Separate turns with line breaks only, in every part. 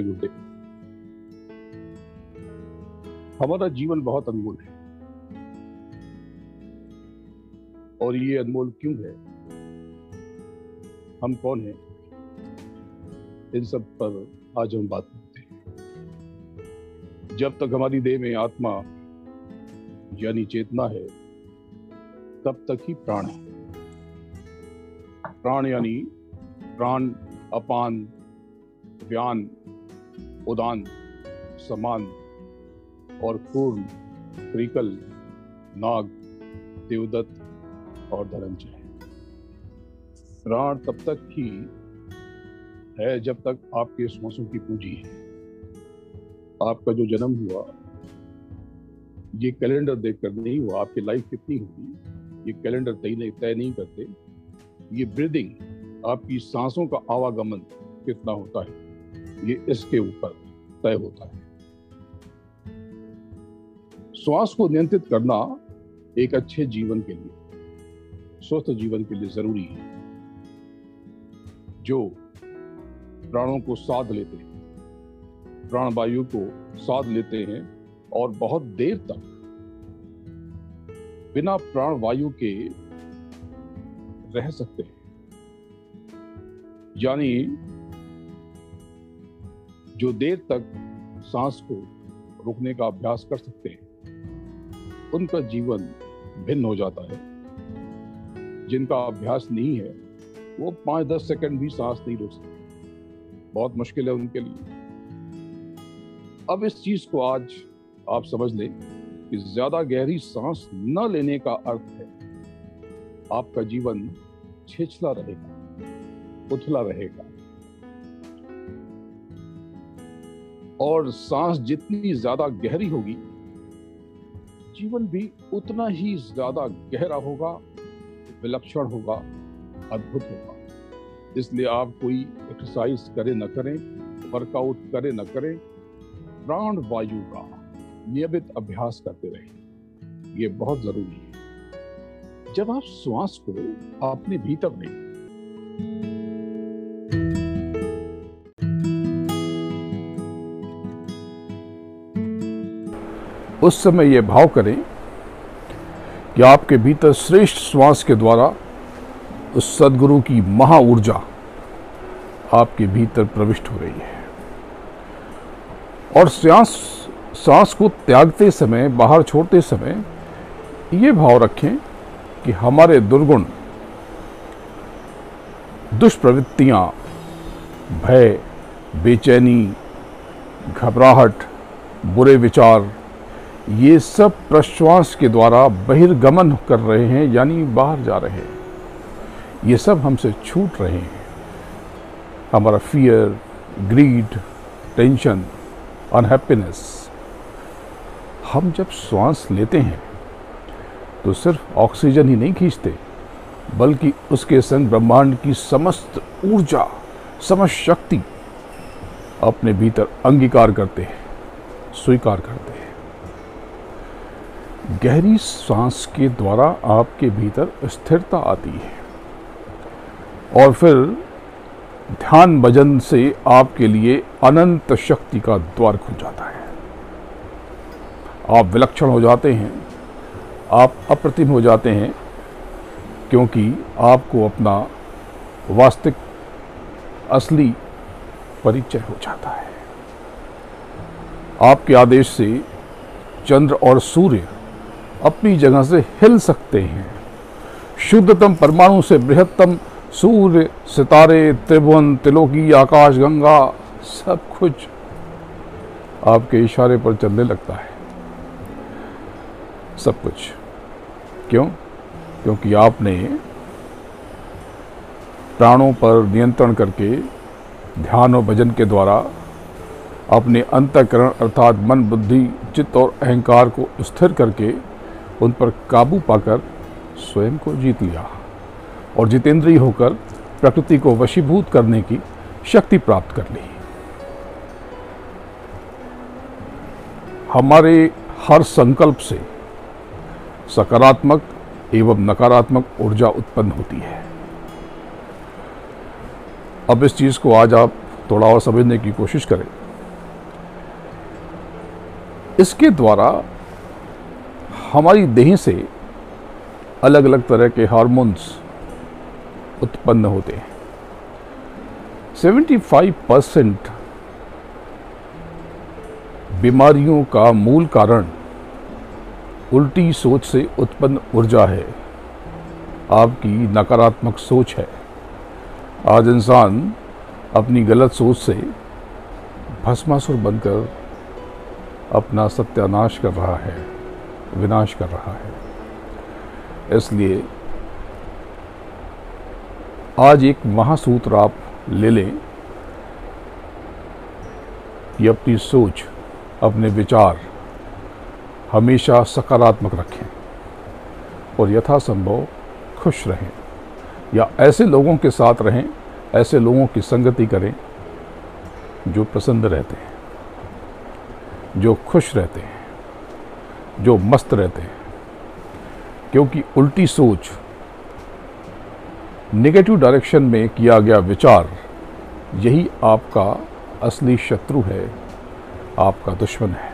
जय गुरुदेव। हमारा जीवन बहुत अनमोल है। और ये अनमोल क्यों है? हम कौन हैं? इन सब पर आज हम बात करते हैं। जब तक हमारी देह में आत्मा, यानी चेतना है, तब तक ही प्राण है। प्राण यानी प्राण, अपान व्यान उदान, समान और पूर्ण क्रिकल नाग, देवदत्त और धनंजय प्राण तब तक ही है जब तक आपके श्वासों की पूंजी है। आपका जो जन्म हुआ, ये कैलेंडर देखकर नहीं हुआ, आपकी लाइफ कितनी होगी, ये कैलेंडर तय नहीं तय नहीं करते। ये ब्रीदिंग आपकी सांसों का आवागमन कितना होता है, ये इसके ऊपर। तय होता है। श्वास को नियंत्रित करना एक अच्छे जीवन के लिए, स्वस्थ जीवन के लिए ज़रूरी है, जो प्राणों को साध लेते हैं प्राण वायु को साध लेते हैं और बहुत देर तक बिना प्राण वायु के रह सकते हैं। यानी जो देर तक सांस को रोकने का अभ्यास कर सकते हैं, उनका जीवन भिन्न हो जाता है। जिनका अभ्यास नहीं है, वो पाँच दस सेकंड भी सांस नहीं रोक सकते। बहुत मुश्किल है उनके लिए। अब इस चीज़ को आज आप समझ लें कि ज़्यादा गहरी सांस न लेने का अर्थ है, आपका जीवन छिछला रहेगा, उथला रहेगा। और सांस जितनी ज़्यादा गहरी होगी, जीवन भी उतना ही ज़्यादा गहरा होगा, विलक्षण होगा, अद्भुत होगा। इसलिए आप कोई एक्सरसाइज करें न करें वर्कआउट करें न करें, प्राण वायु का नियमित अभ्यास करते रहें। ये बहुत ज़रूरी है। जब आप श्वास को अपने भीतर लें उस समय यह भाव करें कि आपके भीतर श्रेष्ठ श्वास के द्वारा उस सदगुरु की महा ऊर्जा आपके भीतर प्रविष्ट हो रही है। और श्वास सांस को त्यागते समय, बाहर छोड़ते समय ये भाव रखें कि हमारे दुर्गुण, दुष्प्रवृत्तियाँ, भय, बेचैनी, घबराहट, बुरे विचार ये सब प्रश्वास के द्वारा बहिर्गमन कर रहे हैं, यानी बाहर जा रहे हैं। ये सब हमसे छूट रहे हैं। हमारा फियर ग्रीड टेंशन अनहैप्पीनेस हम जब श्वास लेते हैं तो सिर्फ़ ऑक्सीजन ही नहीं खींचते, बल्कि उसके संग ब्रह्मांड की समस्त ऊर्जा, समस्त शक्ति अपने भीतर अंगीकार करते हैं, स्वीकार करते हैं। गहरी सांस के द्वारा आपके भीतर स्थिरता आती है। और फिर ध्यान भजन से आपके लिए अनंत शक्ति का द्वार खुल जाता है। आप विलक्षण हो जाते हैं। आप अप्रतिम हो जाते हैं क्योंकि आपको अपना वास्तविक असली परिचय हो जाता है। आपके आदेश से चंद्र और सूर्य अपनी जगह से हिल सकते हैं। शुद्धतम परमाणु से बृहत्तम, सूर्य, सितारे, त्रिभुवन तिलोकी आकाश, गंगा, सब कुछ आपके इशारे पर चलने लगता है। सब कुछ। क्यों? क्योंकि आपने प्राणों पर नियंत्रण करके ध्यान और भजन के द्वारा अपने अंतकरण अर्थात मन, बुद्धि, चित्त और अहंकार को स्थिर करके उन पर काबू पाकर स्वयं को जीत लिया। और जितेंद्रीय होकर प्रकृति को वशीभूत करने की शक्ति प्राप्त कर ली। हमारे हर संकल्प से सकारात्मक एवं नकारात्मक ऊर्जा उत्पन्न होती है। अब इस चीज़ को आज आप थोड़ा और समझने की कोशिश करें। इसके द्वारा हमारी देह से अलग अलग तरह के हार्मोन्स उत्पन्न होते हैं। 75 परसेंट बीमारियों का मूल कारण उल्टी सोच से उत्पन्न ऊर्जा है। आपकी नकारात्मक सोच है। आज इंसान अपनी गलत सोच से भस्मासुर बनकर अपना सत्यानाश कर रहा है। विनाश कर रहा है। इसलिए आज एक महासूत्र आप ले लें कि अपनी सोच, अपने विचार हमेशा सकारात्मक रखें और यथासंभव खुश रहें या ऐसे लोगों के साथ रहें, ऐसे लोगों की संगति करें जो प्रसन्न रहते हैं, जो खुश रहते हैं। जो मस्त रहते हैं। क्योंकि उल्टी सोच नेगेटिव डायरेक्शन में किया गया विचार, यही आपका असली शत्रु है, आपका दुश्मन है।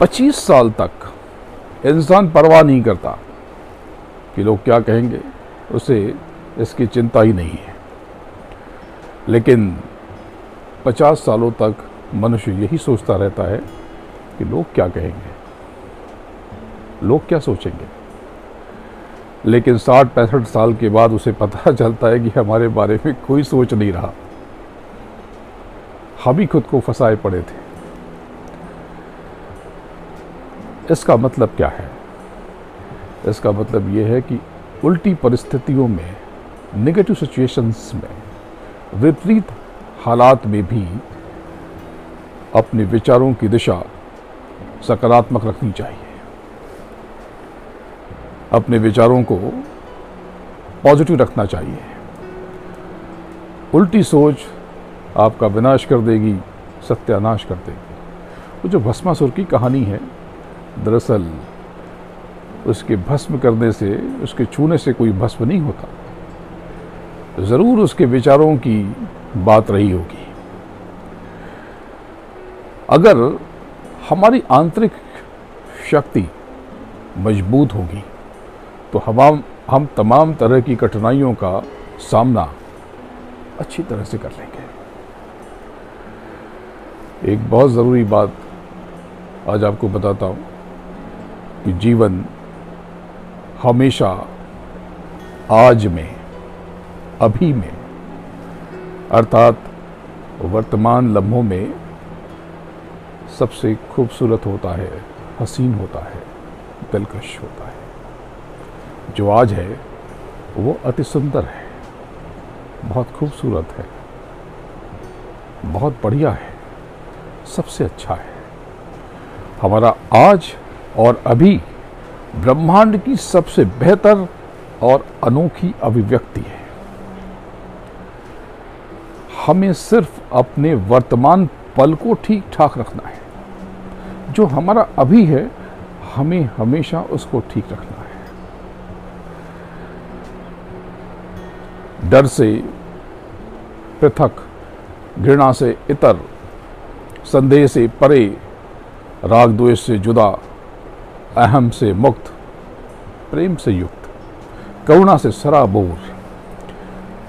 25 साल तक इंसान परवाह नहीं करता कि लोग क्या कहेंगे, उसे इसकी चिंता ही नहीं है। लेकिन 50 सालों तक मनुष्य यही सोचता रहता है कि लोग क्या कहेंगे? लोग क्या सोचेंगे? लेकिन साठ पैंसठ साल के बाद उसे पता चलता है कि हमारे बारे में कोई सोच नहीं रहा। हम ही खुद को फंसाए पड़े थे। इसका मतलब क्या है? इसका मतलब यह है कि उल्टी परिस्थितियों में नेगेटिव सिचुएशंस में, विपरीत हालात में भी अपने विचारों की दिशा सकारात्मक रखनी चाहिए। अपने विचारों को पॉजिटिव रखना चाहिए। उल्टी सोच आपका विनाश कर देगी, सत्यानाश कर देगी। वो जो भस्मासुर की कहानी है, दरअसल उसके भस्म करने से, उसके छूने से कोई भस्म नहीं होता। ज़रूर उसके विचारों की बात रही होगी। अगर हमारी आंतरिक शक्ति मज़बूत होगी तो हम हम तमाम तरह की कठिनाइयों का सामना अच्छी तरह से कर लेंगे। एक बहुत ज़रूरी बात आज आपको बताता हूँ कि जीवन हमेशा आज में, अभी में, अर्थात वर्तमान लम्हों में सबसे खूबसूरत होता है, हसीन होता है, दिलकश होता है। जो आज है, वो अति सुंदर है। बहुत खूबसूरत है। बहुत बढ़िया है। सबसे अच्छा है। हमारा आज और अभी ब्रह्मांड की सबसे बेहतर और अनोखी अभिव्यक्ति है। हमें सिर्फ़ अपने वर्तमान पल को ठीक ठाक रखना है। जो हमारा अभी है, हमें हमेशा उसको ठीक रखना है। डर से, पृथक, घृणा से इतर, संदेह से परे, राग द्वेष से जुदा, अहम से मुक्त, प्रेम से युक्त, करुणा से सराबोर,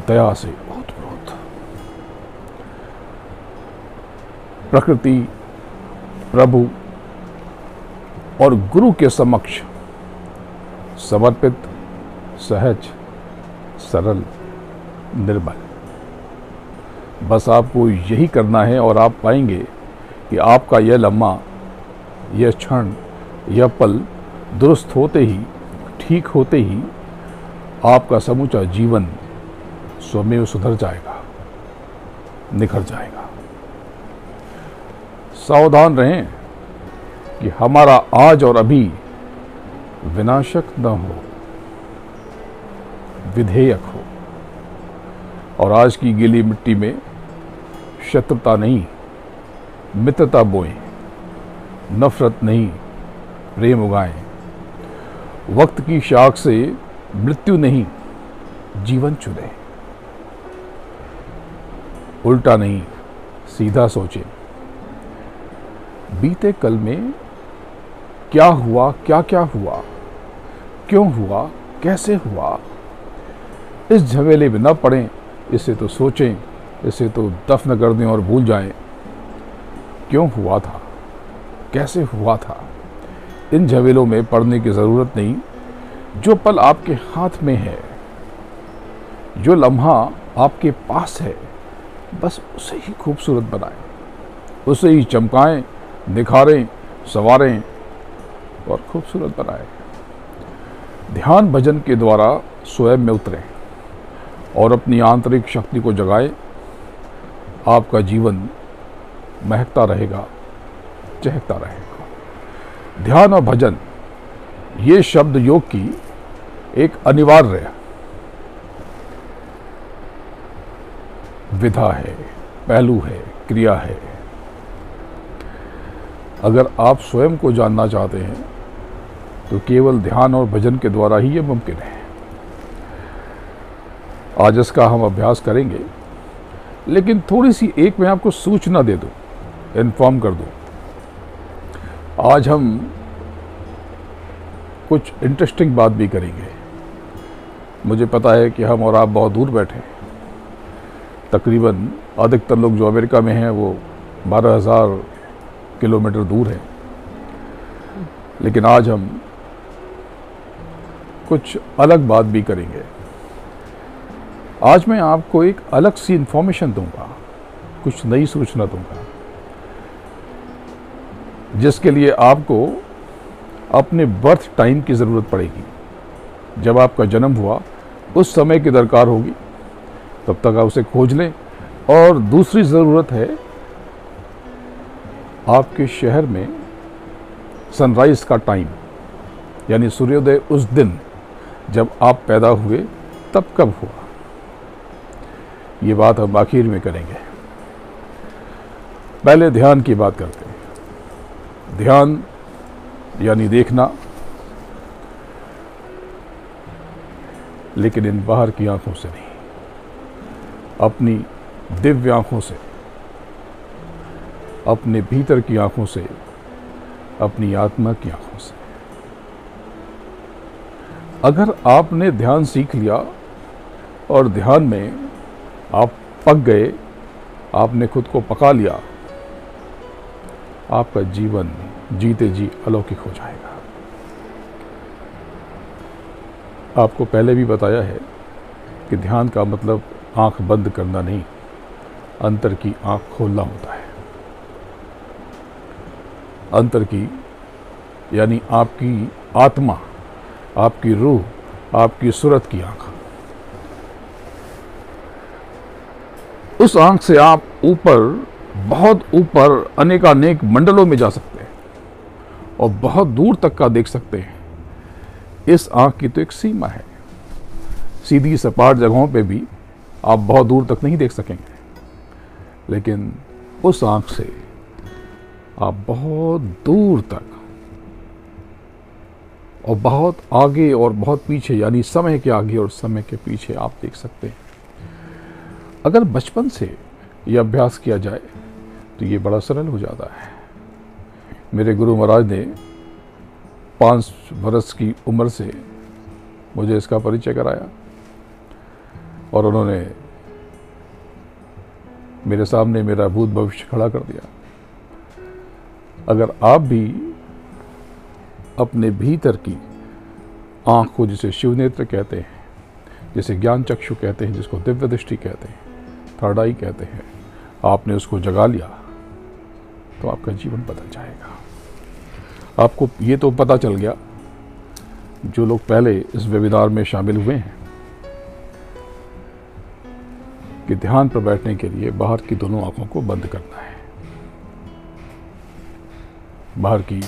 दया से ओतप्रोत। प्रकृति, प्रभु और गुरु के समक्ष समर्पित, सहज, सरल, निर्बल। बस आपको यही करना है और आप पाएँगे कि आपका यह लम्हा यह क्षण, यह पल दुरुस्त होते ही, ठीक होते ही आपका समूचा जीवन स्वमेव सुधर जाएगा, निखर जाएगा। सावधान रहें। कि हमारा आज और अभी विनाशक न हो, विधेयक हो। और आज की गीली मिट्टी में शत्रुता नहीं, मित्रता बोएँ, नफरत नहीं, प्रेम उगाएँ। वक्त की शाख से मृत्यु नहीं, जीवन चुने। उल्टा नहीं, सीधा सोचें। बीते कल में क्या हुआ? क्या क्या हुआ? क्यों हुआ? कैसे हुआ? इस झवेले में न पड़ें। इसे तो सोचें। इसे तो दफन कर दें और भूल जाएँ। क्यों हुआ था? कैसे हुआ था? इन झवेलों में पढ़ने की ज़रूरत नहीं। जो पल आपके हाथ में है, जो लम्हा आपके पास है, बस उसे ही खूबसूरत बनाएँ। उसे ही चमकाएँ, निखारें, सवारें और खूबसूरत बनाएँ। ध्यान भजन के द्वारा स्वयं में उतरें और अपनी आंतरिक शक्ति को जगाएँ। आपका जीवन महकता रहेगा, चहकता रहेगा। ध्यान और भजन, ये शब्द योग की एक अनिवार्य विधा है, पहलू है, क्रिया है। अगर आप स्वयं को जानना चाहते हैं तो केवल ध्यान और भजन के द्वारा ही ये मुमकिन है। आज इसका हम अभ्यास करेंगे, लेकिन थोड़ी सी एक मैं आपको सूचना दे दूँ इन्फॉर्म कर दूँ। आज हम कुछ इंटरेस्टिंग बात भी करेंगे। मुझे पता है कि हम और आप बहुत दूर बैठे हैं। तकरीबन अधिकतर लोग जो अमेरिका में हैं, वो बारह हज़ार किलोमीटर दूर हैं। लेकिन आज हम कुछ अलग बात भी करेंगे। आज मैं आपको एक अलग सी इंफॉर्मेशन दूँगा, कुछ नई सूचना दूँगा, जिसके लिए आपको अपने बर्थ टाइम की ज़रूरत पड़ेगी। जब आपका जन्म हुआ, उस समय की दरकार होगी, तब तक आप उसे खोज लें। और दूसरी ज़रूरत है, आपके शहर में सनराइज का टाइम यानी सूर्योदय उस दिन जब आप पैदा हुए, तब कब हुआ? ये बात हम आखिर में करेंगे। पहले ध्यान की बात करते हैं। ध्यान यानी देखना। लेकिन इन बाहर की आँखों से नहीं। अपनी दिव्य आँखों से। अपने भीतर की आँखों से अपनी आत्मा की आँखों अगर आपने ध्यान सीख लिया और ध्यान में आप पक गए, आपने खुद को पका लिया, आपका जीवन जीते जी अलौकिक हो जाएगा। आपको पहले भी बताया है कि ध्यान का मतलब आँख बंद करना नहीं, अंतर की आँख खोलना होता है। अंतर की, यानी आपकी आत्मा आपकी रूह, आपकी सूरत की आँख। उस आँख से आप ऊपर, बहुत ऊपर अनेकानेक मंडलों में जा सकते हैं और बहुत दूर तक का देख सकते हैं। इस आँख की तो एक सीमा है। सीधी सपाट जगहों पे भी आप बहुत दूर तक नहीं देख सकेंगे। लेकिन उस आँख से आप बहुत दूर तक और बहुत आगे और बहुत पीछे, यानी समय के आगे और समय के पीछे आप देख सकते हैं। अगर बचपन से यह अभ्यास किया जाए तो ये बड़ा सरल हो जाता है। मेरे गुरु महाराज ने पाँच वर्ष की उम्र से मुझे इसका परिचय कराया और उन्होंने मेरे सामने मेरा भूत भविष्य खड़ा कर दिया। अगर आप भी अपने भीतर की आँख को जिसे शिव नेत्र कहते हैं, जिसे ज्ञान चक्षु कहते हैं, जिसको दिव्य दृष्टि कहते हैं थर्ड आई कहते हैं, आपने उसको जगा लिया तो आपका जीवन बदल जाएगा। आपको ये तो पता चल गया, जो लोग पहले इस वेबिनार में शामिल हुए हैं, कि ध्यान पर बैठने के लिए बाहर की दोनों आँखों को बंद करना है। बाहर की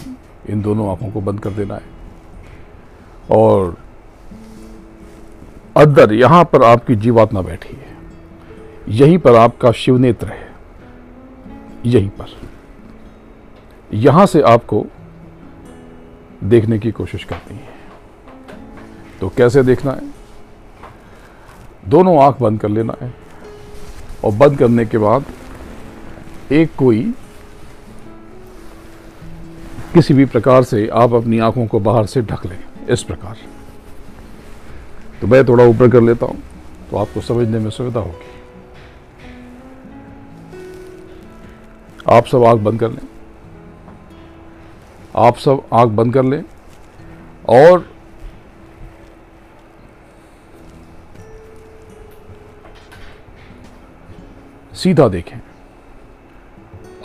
इन दोनों आँखों को बंद कर देना है। और अंदर, यहाँ पर आपकी जीवात्मा बैठी है। यहीं पर आपका शिव नेत्र है। यहीं पर। यहाँ से आपको देखने की कोशिश करनी है। तो कैसे देखना है? दोनों आँख बंद कर लेना है। और बंद करने के बाद एक कोई किसी भी प्रकार से आप अपनी आँखों को बाहर से ढक लें, इस प्रकार। तो मैं थोड़ा ऊपर कर लेता हूँ तो आपको समझने में सुविधा होगी। आप सब आँख बंद कर लें। आप सब आँख बंद कर लें और सीधा देखें।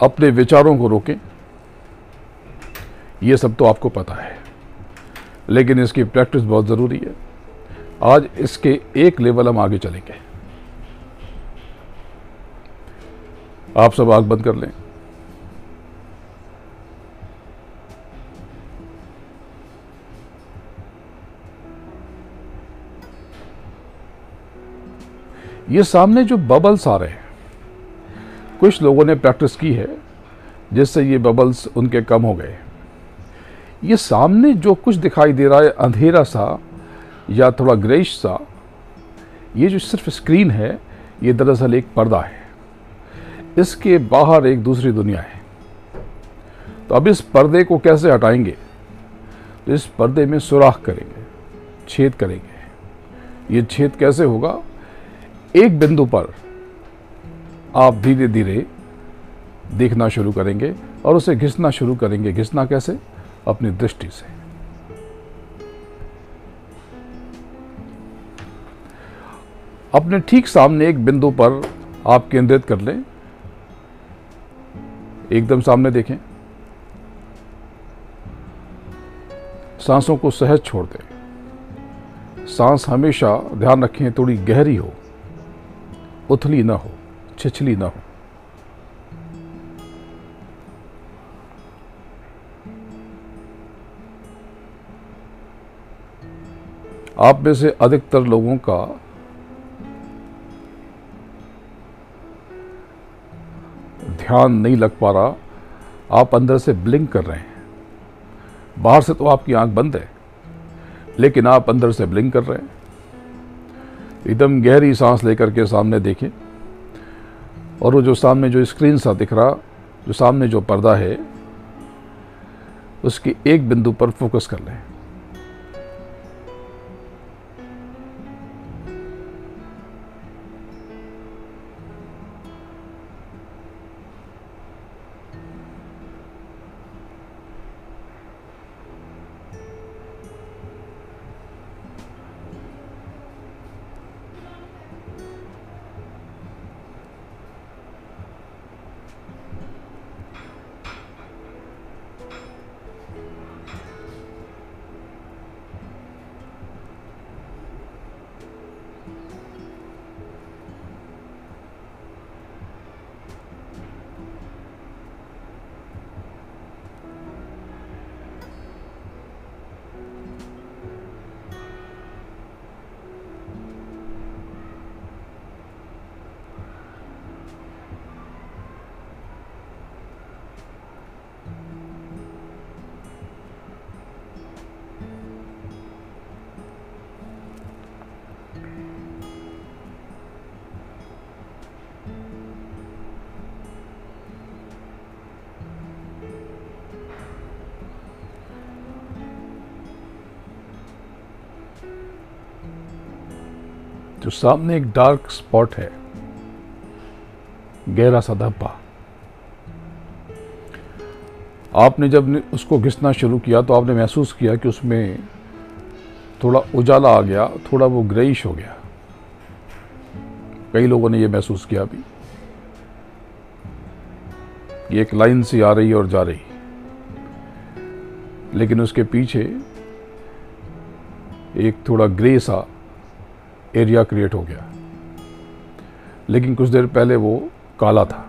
अपने विचारों को रोकें। ये सब तो आपको पता है। लेकिन इसकी प्रैक्टिस बहुत ज़रूरी है। आज इसके एक लेवल हम आगे चलेंगे। आप सब आग बंद कर लें। ये सामने जो बबल्स आ रहे हैं, कुछ लोगों ने प्रैक्टिस की है, जिससे ये बबल्स उनके कम हो गए। ये सामने जो कुछ दिखाई दे रहा है, अंधेरा सा या थोड़ा ग्रेश सा, ये जो सिर्फ़ स्क्रीन है, ये दरअसल एक पर्दा है। इसके बाहर एक दूसरी दुनिया है। तो अब इस पर्दे को कैसे हटाएँगे? तो इस पर्दे में सुराख करेंगे, छेद करेंगे। ये छेद कैसे होगा? एक बिंदु पर आप धीरे धीरे देखना शुरू करेंगे और उसे घिसना शुरू करेंगे। घिसना कैसे? अपनी दृष्टि से। अपने ठीक सामने एक बिंदु पर आप केंद्रित कर लें। एकदम सामने देखें। सांसों को सहज छोड़ दें। सांस हमेशा ध्यान रखें, थोड़ी गहरी हो। उथली ना हो, छिछली ना हो। आप में से अधिकतर लोगों का ध्यान नहीं लग पा रहा। आप अंदर से ब्लिंक कर रहे हैं। बाहर से तो आपकी आँख बंद है, लेकिन आप अंदर से ब्लिंक कर रहे हैं। एकदम गहरी सांस लेकर के सामने देखें। और वो जो सामने जो स्क्रीन सा दिख रहा, जो सामने जो पर्दा है, उसके एक बिंदु पर फोकस कर लें। जो सामने एक डार्क स्पॉट है। गहरा सा धब्बा। आपने जब उसको घिसना शुरू किया तो आपने महसूस किया कि उसमें थोड़ा उजाला आ गया, थोड़ा वो ग्रेइश हो गया। कई लोगों ने ये महसूस किया भी। कि एक लाइन सी आ रही और जा रही। लेकिन उसके पीछे एक थोड़ा ग्रे सा एरिया क्रिएट हो गया। लेकिन कुछ देर पहले वो काला था।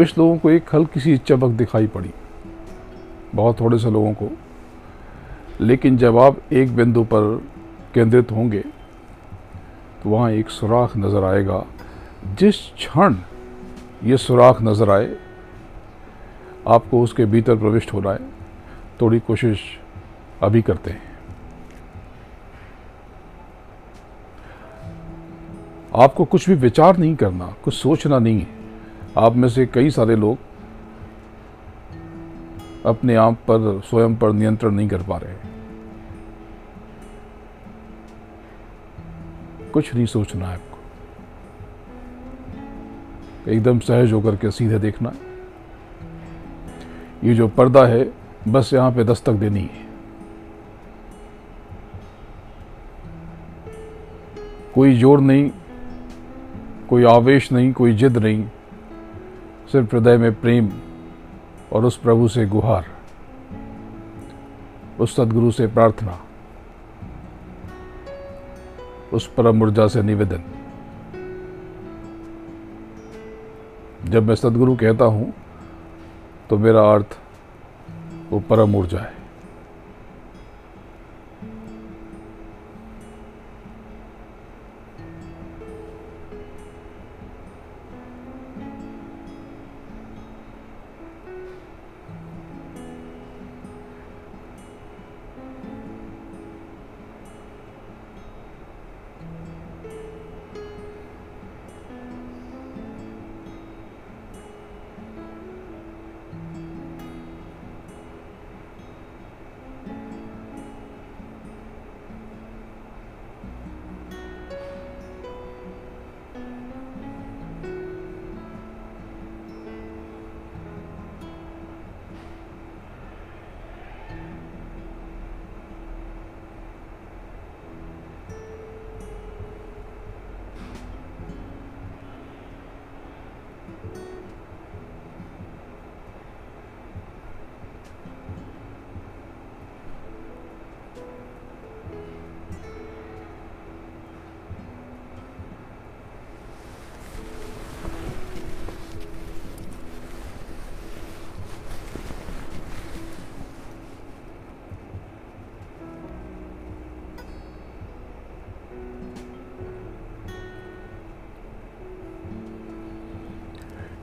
कुछ लोगों को एक हल्की सी चमक दिखाई पड़ी, बहुत थोड़े से लोगों को। लेकिन जब आप एक बिंदु पर केंद्रित होंगे तो वहाँ एक सुराख नज़र आएगा। जिस क्षण ये सुराख नज़र आए, आपको उसके भीतर प्रविष्ट होना है। थोड़ी कोशिश अभी करते हैं। आपको कुछ भी विचार नहीं करना, कुछ सोचना नहीं है। आप में से कई सारे लोग अपने आप पर स्वयं पर नियंत्रण नहीं कर पा रहे कुछ नहीं सोचना है आपको। एकदम सहज होकर के सीधे देखना। ये जो पर्दा है, बस यहाँ पे दस्तक देनी है। कोई ज़ोर नहीं, कोई आवेश नहीं, कोई जिद नहीं। सिर्फ़ हृदय में प्रेम और उस प्रभु से गुहार, उस सदगुरु से प्रार्थना, उस परम ऊर्जा से निवेदन। जब मैं सदगुरु कहता हूँ तो मेरा अर्थ वो परम ऊर्जा है।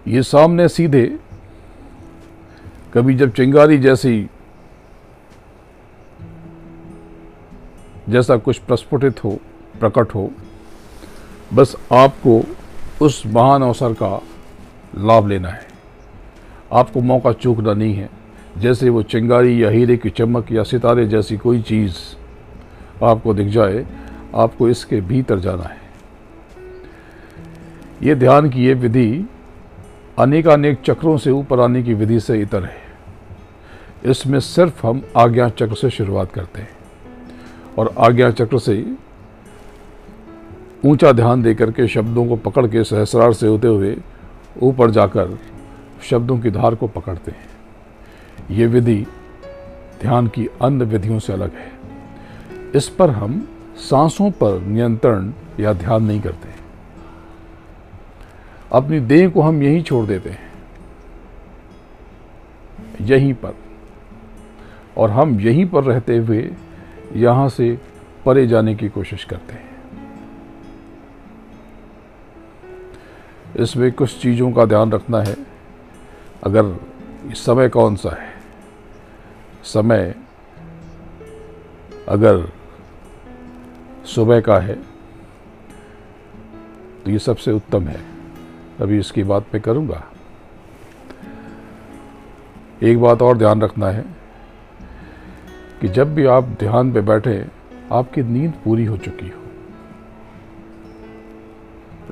ये सामने सीधे कभी जब चिंगारी जैसी, जैसा कुछ प्रस्फुटित हो, प्रकट हो, बस आपको उस महान अवसर का लाभ लेना है। आपको मौका चूकना नहीं है। जैसे वो चिंगारी या हीरे की चमक या सितारे जैसी कोई चीज़ आपको दिख जाए, आपको इसके भीतर जाना है। ये ध्यान की ये विधि अनेकानेक चक्रों से ऊपर आने की विधि से इतर है। इसमें सिर्फ़ हम आज्ञा चक्र से शुरुआत करते हैं और आज्ञा चक्र से ऊँचा ध्यान देकर के शब्दों को पकड़ के सहस्रार से होते हुए ऊपर जाकर शब्दों की धार को पकड़ते हैं। ये विधि ध्यान की अन्य विधियों से अलग है। इस पर हम सांसों पर नियंत्रण या ध्यान नहीं करते। अपनी देह को हम यहीं छोड़ देते हैं। यहीं पर। और हम यहीं पर रहते हुए यहाँ से परे जाने की कोशिश करते हैं। इसमें कुछ चीज़ों का ध्यान रखना है। अगर समय कौन सा है? समय अगर सुबह का है तो ये सबसे उत्तम है। अभी इसकी बात मैं करूँगा। एक बात और ध्यान रखना है कि जब भी आप ध्यान पे बैठे, आपकी नींद पूरी हो चुकी हो।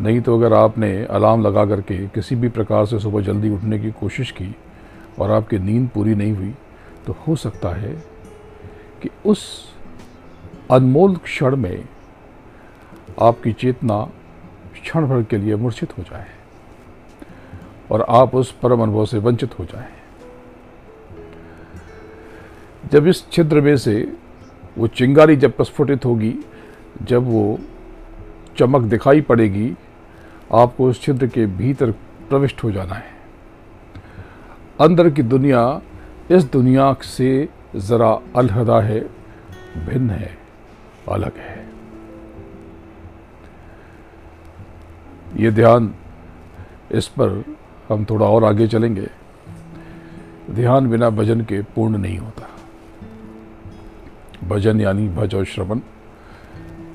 नहीं तो अगर आपने अलार्म लगा करके किसी भी प्रकार से सुबह जल्दी उठने की कोशिश की और आपकी नींद पूरी नहीं हुई तो हो सकता है कि उस अनमोल क्षण में आपकी चेतना क्षण भर के लिए मूर्छित हो जाए। और आप उस परम अनुभव से वंचित हो जाएँ। जब इस छिद्र में से वो चिंगारी जब प्रस्फुटित होगी, जब वो चमक दिखाई पड़ेगी, आपको उस छिद्र के भीतर प्रविष्ट हो जाना है अंदर की दुनिया, इस दुनिया से ज़रा अलहदा है, भिन्न है, अलग है ये ध्यान इस पर हम थोड़ा और आगे चलेंगे। ध्यान बिना भजन के पूर्ण नहीं होता। भजन यानी भज और श्रवण,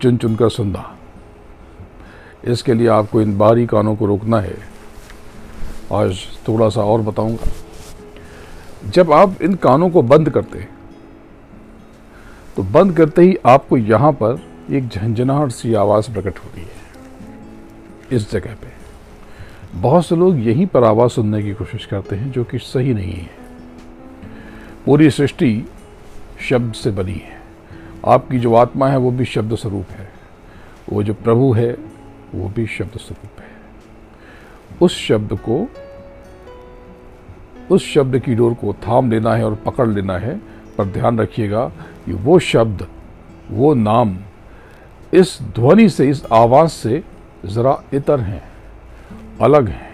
चुन चुन कर सुनना। इसके लिए आपको इन बारी कानों को रोकना है। आज थोड़ा सा और बताऊँगा। जब आप इन कानों को बंद करते तो बंद करते ही आपको यहाँ पर एक झंझनाहट सी आवाज़ प्रकट होती है, इस जगह पे। बहुत से लोग यहीं पर आवाज़ सुनने की कोशिश करते हैं जो कि सही नहीं है। पूरी सृष्टि शब्द से बनी है। आपकी जो आत्मा है, वो भी शब्द स्वरूप है। वो जो प्रभु है, वो भी शब्द स्वरूप है। उस शब्द को, उस शब्द की डोर को थाम लेना है और पकड़ लेना है, पर ध्यान रखिएगा कि वो शब्द, वो नाम, इस ध्वनि से, इस आवाज़ से ज़रा इतर हैं। अलग हैं।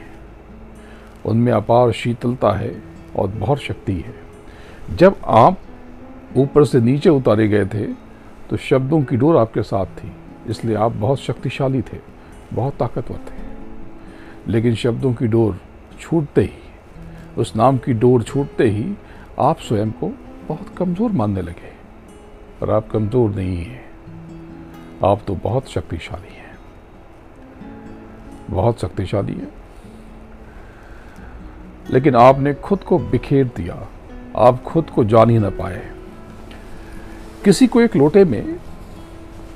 उनमें अपार शीतलता है और बहुत शक्ति है। जब आप ऊपर से नीचे उतारे गए थे तो शब्दों की डोर आपके साथ थी, इसलिए आप बहुत शक्तिशाली थे, बहुत ताकतवर थे। लेकिन शब्दों की डोर छूटते ही, उस नाम की डोर छूटते ही आप स्वयं को बहुत कमज़ोर मानने लगे। पर आप कमज़ोर नहीं हैं। आप तो बहुत शक्तिशाली हैं। बहुत शक्तिशाली है। लेकिन आपने खुद को बिखेर दिया। आप खुद को जान ही ना पाए। किसी को एक लोटे में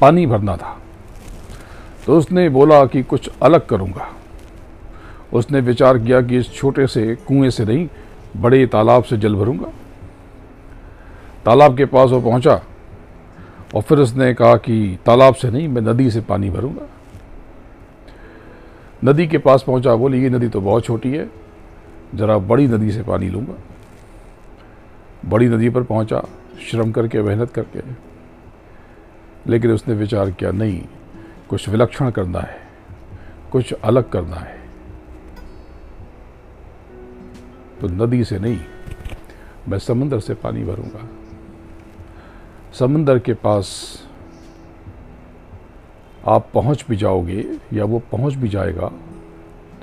पानी भरना था। तो उसने बोला कि कुछ अलग करूँगा। उसने विचार किया कि इस छोटे से कुएँ से नहीं, बड़े तालाब से जल भरूँगा। तालाब के पास वो पहुँचा और फिर उसने कहा कि तालाब से नहीं, मैं नदी से पानी भरूँगा। नदी के पास पहुँचा, बोले, ये नदी तो बहुत छोटी है, ज़रा बड़ी नदी से पानी लूँगा। बड़ी नदी पर पहुँचा, श्रम करके, मेहनत करके। लेकिन उसने विचार किया, नहीं, कुछ विलक्षण करना है, कुछ अलग करना है। तो नदी से नहीं, मैं समंदर से पानी भरूँगा। समंदर के पास आप पहुँच भी जाओगे या वो पहुँच भी जाएगा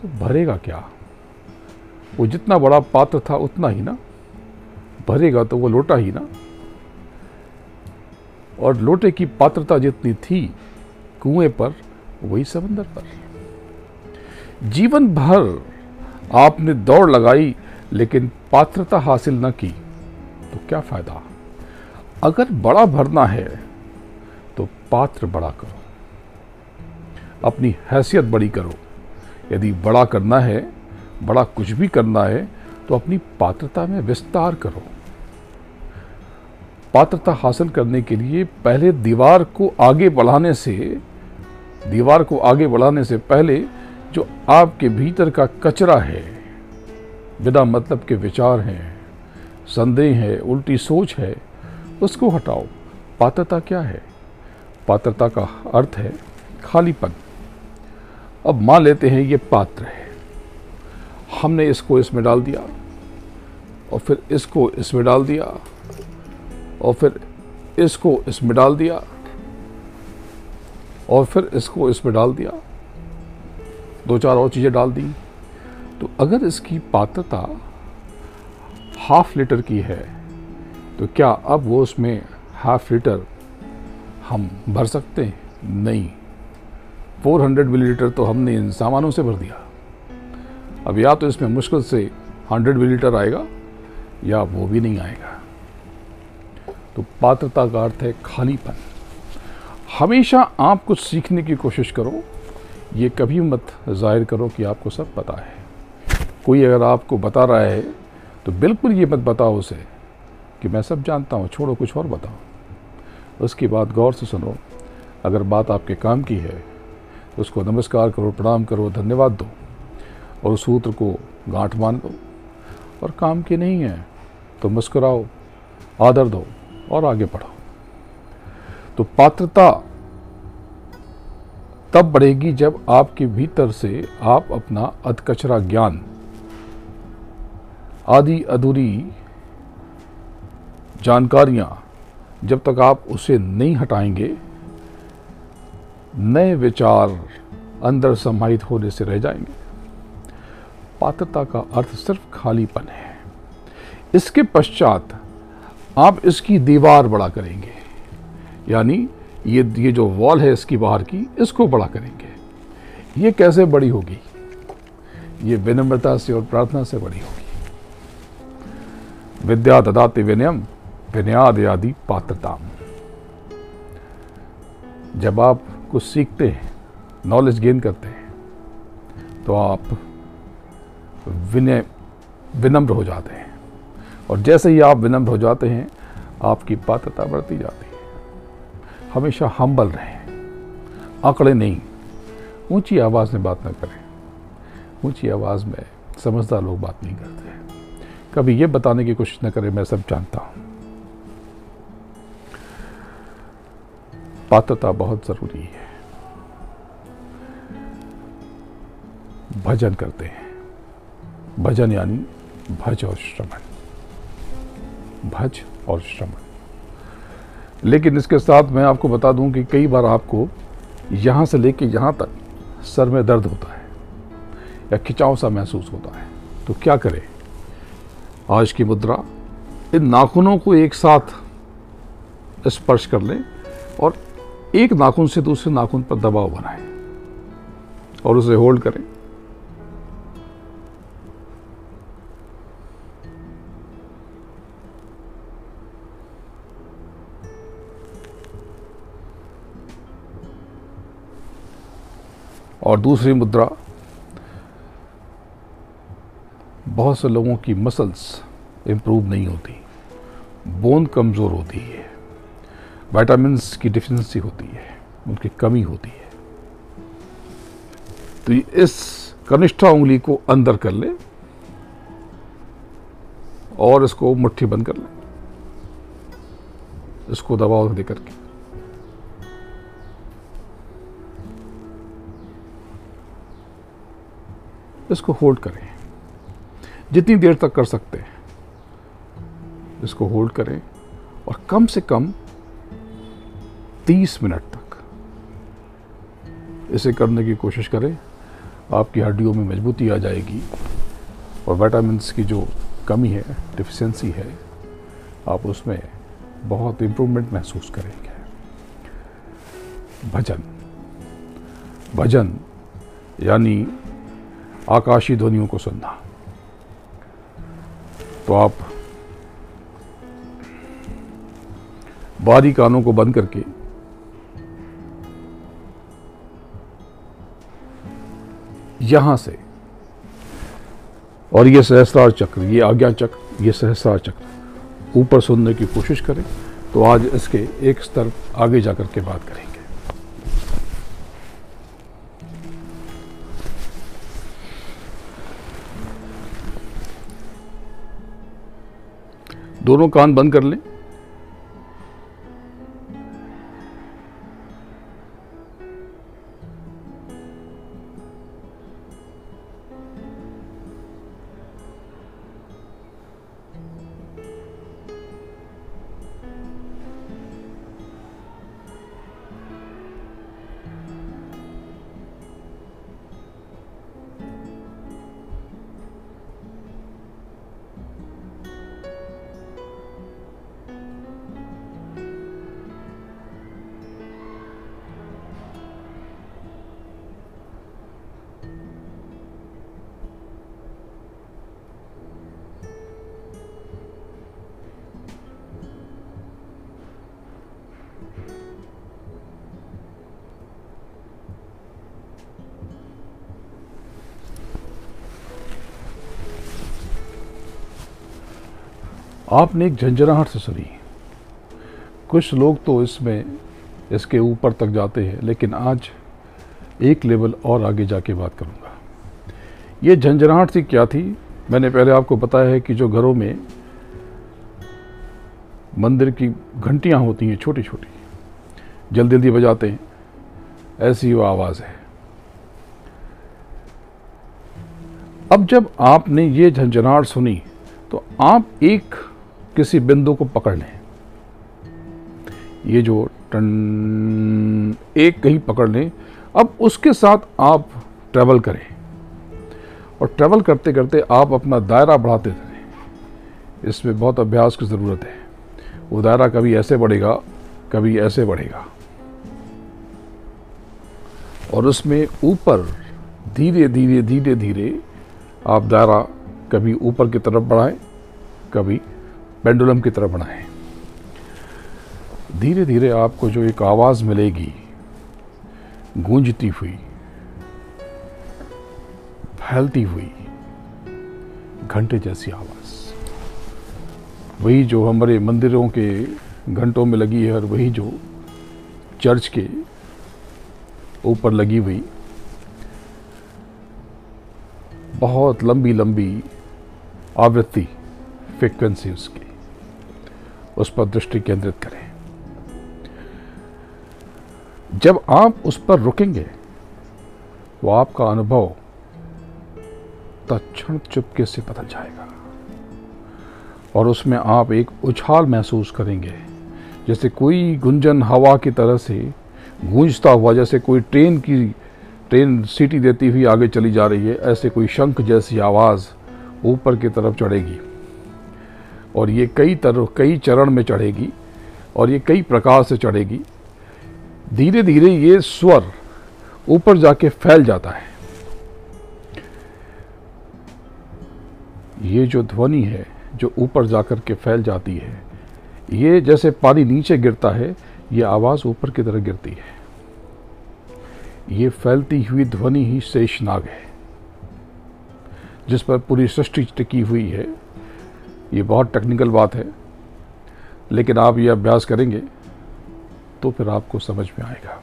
तो भरेगा क्या? वो जितना बड़ा पात्र था उतना ही ना? भरेगा तो वो लोटा ही ना? और लोटे की पात्रता जितनी थी कुएँ पर, वही समंदर पर। जीवन भर आपने दौड़ लगाई, लेकिन पात्रता हासिल न की तो क्या फ़ायदा? अगर बड़ा भरना है तो पात्र बड़ा करो। अपनी हैसियत बड़ी करो। यदि बड़ा करना है, बड़ा कुछ भी करना है तो अपनी पात्रता में विस्तार करो। पात्रता हासिल करने के लिए पहले दीवार को आगे बढ़ाने से, दीवार को आगे बढ़ाने से पहले जो आपके भीतर का कचरा है, बिना मतलब के विचार हैं, संदेह है, उल्टी सोच है, उसको हटाओ। पात्रता क्या है? पात्रता का अर्थ है खालीपन। अब मान लेते हैं ये पात्र है। हमने इसको इसमें डाल दिया और फिर इसको इसमें डाल दिया और फिर इसको इसमें डाल दिया और फिर इसको इसमें डाल दिया। दो चार और चीज़ें डाल दी। तो अगर इसकी पात्रता हाफ़ लीटर की है तो क्या अब वो उसमें हाफ़ लीटर हम भर सकते हैं? नहीं। 400 मिलीलीटर तो हमने इन सामानों से भर दिया। अब या तो इसमें मुश्किल से 100 मिलीलीटर आएगा, या वो भी नहीं आएगा। तो पात्रता का अर्थ है खालीपन। हमेशा आप कुछ सीखने की कोशिश करो, ये कभी मत ज़ाहिर करो कि आपको सब पता है। कोई अगर आपको बता रहा है तो बिल्कुल ये मत बताओ उसे कि मैं सब जानता हूँ, छोड़ो कुछ और बताओ। उसकी बात गौर से सुनो। अगर बात आपके काम की है उसको नमस्कार करो, प्रणाम करो, धन्यवाद दो। और उस सूत्र को गांठ मान दो और काम की नहीं है तो मुस्कुराओ, आदर दो और आगे बढ़ो। तो पात्रता तब बढ़ेगी जब आपके भीतर से आप अपना अधकचरा ज्ञान, आदि अधूरी जानकारियाँ जब तक आप उसे नहीं हटाएँगे नए विचार अंदर समाहित होने से रह जाएँगे। पात्रता का अर्थ सिर्फ़ खालीपन है। इसके पश्चात आप इसकी दीवार बड़ा करेंगे। यानी ये ये जो वॉल है इसकी बाहर की, इसको बड़ा करेंगे। ये कैसे बड़ी होगी? ये विनम्रता से और प्रार्थना से बड़ी होगी। विद्या ददाते विनयम विनयाद आदि पात्रता जब आप कुछ सीखते हैं नॉलेज गेन करते हैं तो आप विनय, विनम्र हो जाते हैं। और जैसे ही आप विनम्र हो जाते हैं, आपकी पात्रता बढ़ती जाती है। हमेशा हम्बल रहें। आंकड़े नहीं। ऊँची आवाज़ में बात ना करें। ऊँची आवाज़ में समझदार लोग बात नहीं करते। कभी ये बताने की कोशिश ना करें, मैं सब जानता हूँ। पात्रता बहुत ज़रूरी है। भजन करते हैं। भजन यानी भज और श्रमण भज और श्रमण लेकिन इसके साथ मैं आपको बता दूँ कि कई बार आपको यहाँ से लेके यहाँ तक सर में दर्द होता है या खिंचाव सा महसूस होता है। तो क्या करें? आज की मुद्रा इन नाखूनों को एक साथ स्पर्श कर लें और एक नाखून से दूसरे नाखून पर दबाव बनाएँ और उसे होल्ड करें। और दूसरी मुद्रा, बहुत से लोगों की मसल्स इम्प्रूव नहीं होती बोन कमज़ोर होती है। विटामिन्स की डिफिशेंसी होती है, उनकी कमी होती है। तो इस कनिष्ठा उंगली को अंदर कर ले और इसको मुट्ठी बंद कर ले। इसको दबाव दे करके इसको होल्ड करें। जितनी देर तक कर सकते हैं, इसको होल्ड करें और कम से कम 30 मिनट तक। इसे करने की कोशिश करें, आपकी हड्डियों में मजबूती आ जाएगी और विटामिन की जो कमी है डिफिशेंसी है, आप उसमें बहुत इम्प्रूवमेंट महसूस करेंगे। भजन। भजन, यानी आकाशी ध्वनियों को सुनना। तो आप बारी कानों को बंद करके यहाँ से। और ये सहस्रार चक्र, ये आज्ञा चक्र, ये सहस्रार चक्र। ऊपर सुनने की कोशिश करें तो आज इसके एक स्तर आगे जाकर के बात करेंगे। दोनों कान बंद कर लें। आपने एक झंझराहट से सुनी। कुछ लोग तो इसमें, इसके ऊपर तक जाते हैं, लेकिन आज एक लेवल और आगे जाके बात करूँगा। ये झंझराहट सी क्या थी? मैंने पहले आपको बताया है कि जो घरों में मंदिर की घंटियाँ होती हैं छोटी छोटी जल्दी जल्दी बजाते हैं, ऐसी वो आवाज़ है। अब जब आपने ये झंझनाहट सुनी तो आप एक किसी बिंदु को पकड़ लें। ये जो टन, एक कहीं पकड़ लें, अब उसके साथ आप ट्रैवल करें। और ट्रैवल करते करते आप अपना दायरा बढ़ाते रहें इसमें बहुत अभ्यास की ज़रूरत है। वो दायरा कभी ऐसे बढ़ेगा, कभी ऐसे बढ़ेगा। और उसमें ऊपर, धीरे धीरे धीरे धीरे आप दायरा कभी ऊपर की तरफ़ बढ़ाएँ, कभी पेंडुलम की तरफ़ बढ़ाएँ। धीरे धीरे आपको जो एक आवाज़ मिलेगी, गूंजती हुई, फैलती हुई, घंटे जैसी आवाज़। वही जो हमारे मंदिरों के घंटों में लगी है और वही जो चर्च के ऊपर लगी हुई, बहुत लंबी लंबी आवृत्ति फ्रिक्वेंसी उसकी उस पर दृष्टि केंद्रित करें। जब आप उस पर रुकेंगे, वो आपका अनुभव तत्ण चुपके से बदल जाएगा और उसमें आप एक उछाल महसूस करेंगे, जैसे कोई गुंजन हवा की तरह से गूंजता हुआ, जैसे कोई ट्रेन की, ट्रेन सीटी देती हुई आगे चली जा रही है, ऐसे कोई शंख जैसी आवाज़ ऊपर की तरफ़ चढ़ेगी। और ये कई तरह, कई चरण में चढ़ेगी और ये कई प्रकार से चढ़ेगी। धीरे धीरे ये स्वर ऊपर जाके फैल जाता है। ये जो ध्वनि है, जो ऊपर जाकर के फैल जाती है, ये जैसे पानी नीचे गिरता है, ये आवाज़ ऊपर की तरह गिरती है। ये फैलती हुई ध्वनि ही शेषनाग है, जिस पर पूरी सृष्टि टिकी हुई है। ये बहुत टेक्निकल बात है। लेकिन आप ये अभ्यास करेंगे तो फिर आपको समझ में आएगा।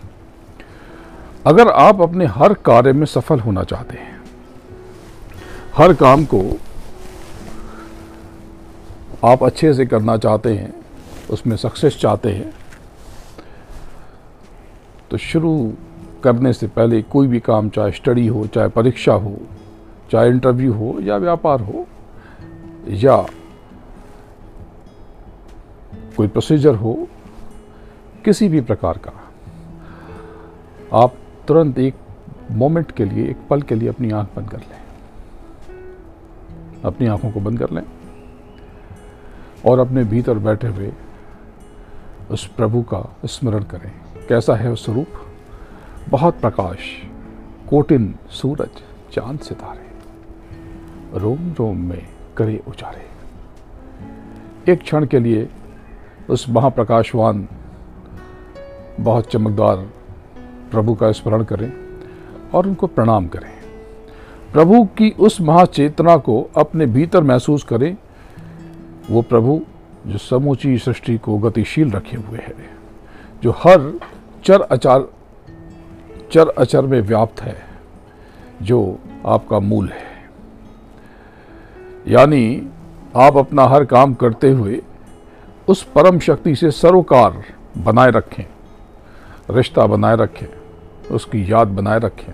अगर आप अपने हर कार्य में सफल होना चाहते हैं, हर काम को आप अच्छे से करना चाहते हैं, उसमें सक्सेस चाहते हैं तो शुरू करने से पहले कोई भी काम, चाहे स्टडी हो, चाहे परीक्षा हो, चाहे इंटरव्यू हो या व्यापार हो, या कोई प्रोसीजर हो, किसी भी प्रकार का, आप तुरंत एक मोमेंट के लिए, एक पल के लिए अपनी आँख बंद कर लें। अपनी आँखों को बंद कर लें और अपने भीतर बैठे हुए उस प्रभु का स्मरण करें। कैसा है स्वरूप? बहुत प्रकाश, कोटिन सूरज, चाँद सितारे। रोम रोम में करे उचारे एक क्षण के लिए उस महाप्रकाशवान, बहुत चमकदार प्रभु का स्मरण करें और उनको प्रणाम करें। प्रभु की उस महाचेतना को अपने भीतर महसूस करें। वो प्रभु जो समूची सृष्टि को गतिशील रखे हुए है, जो हर चर अचार, चर अचर में व्याप्त है, जो आपका मूल है। यानी आप अपना हर काम करते हुए उस परम शक्ति से सरोकार बनाए रखें, रिश्ता बनाए रखें, उसकी याद बनाए रखें।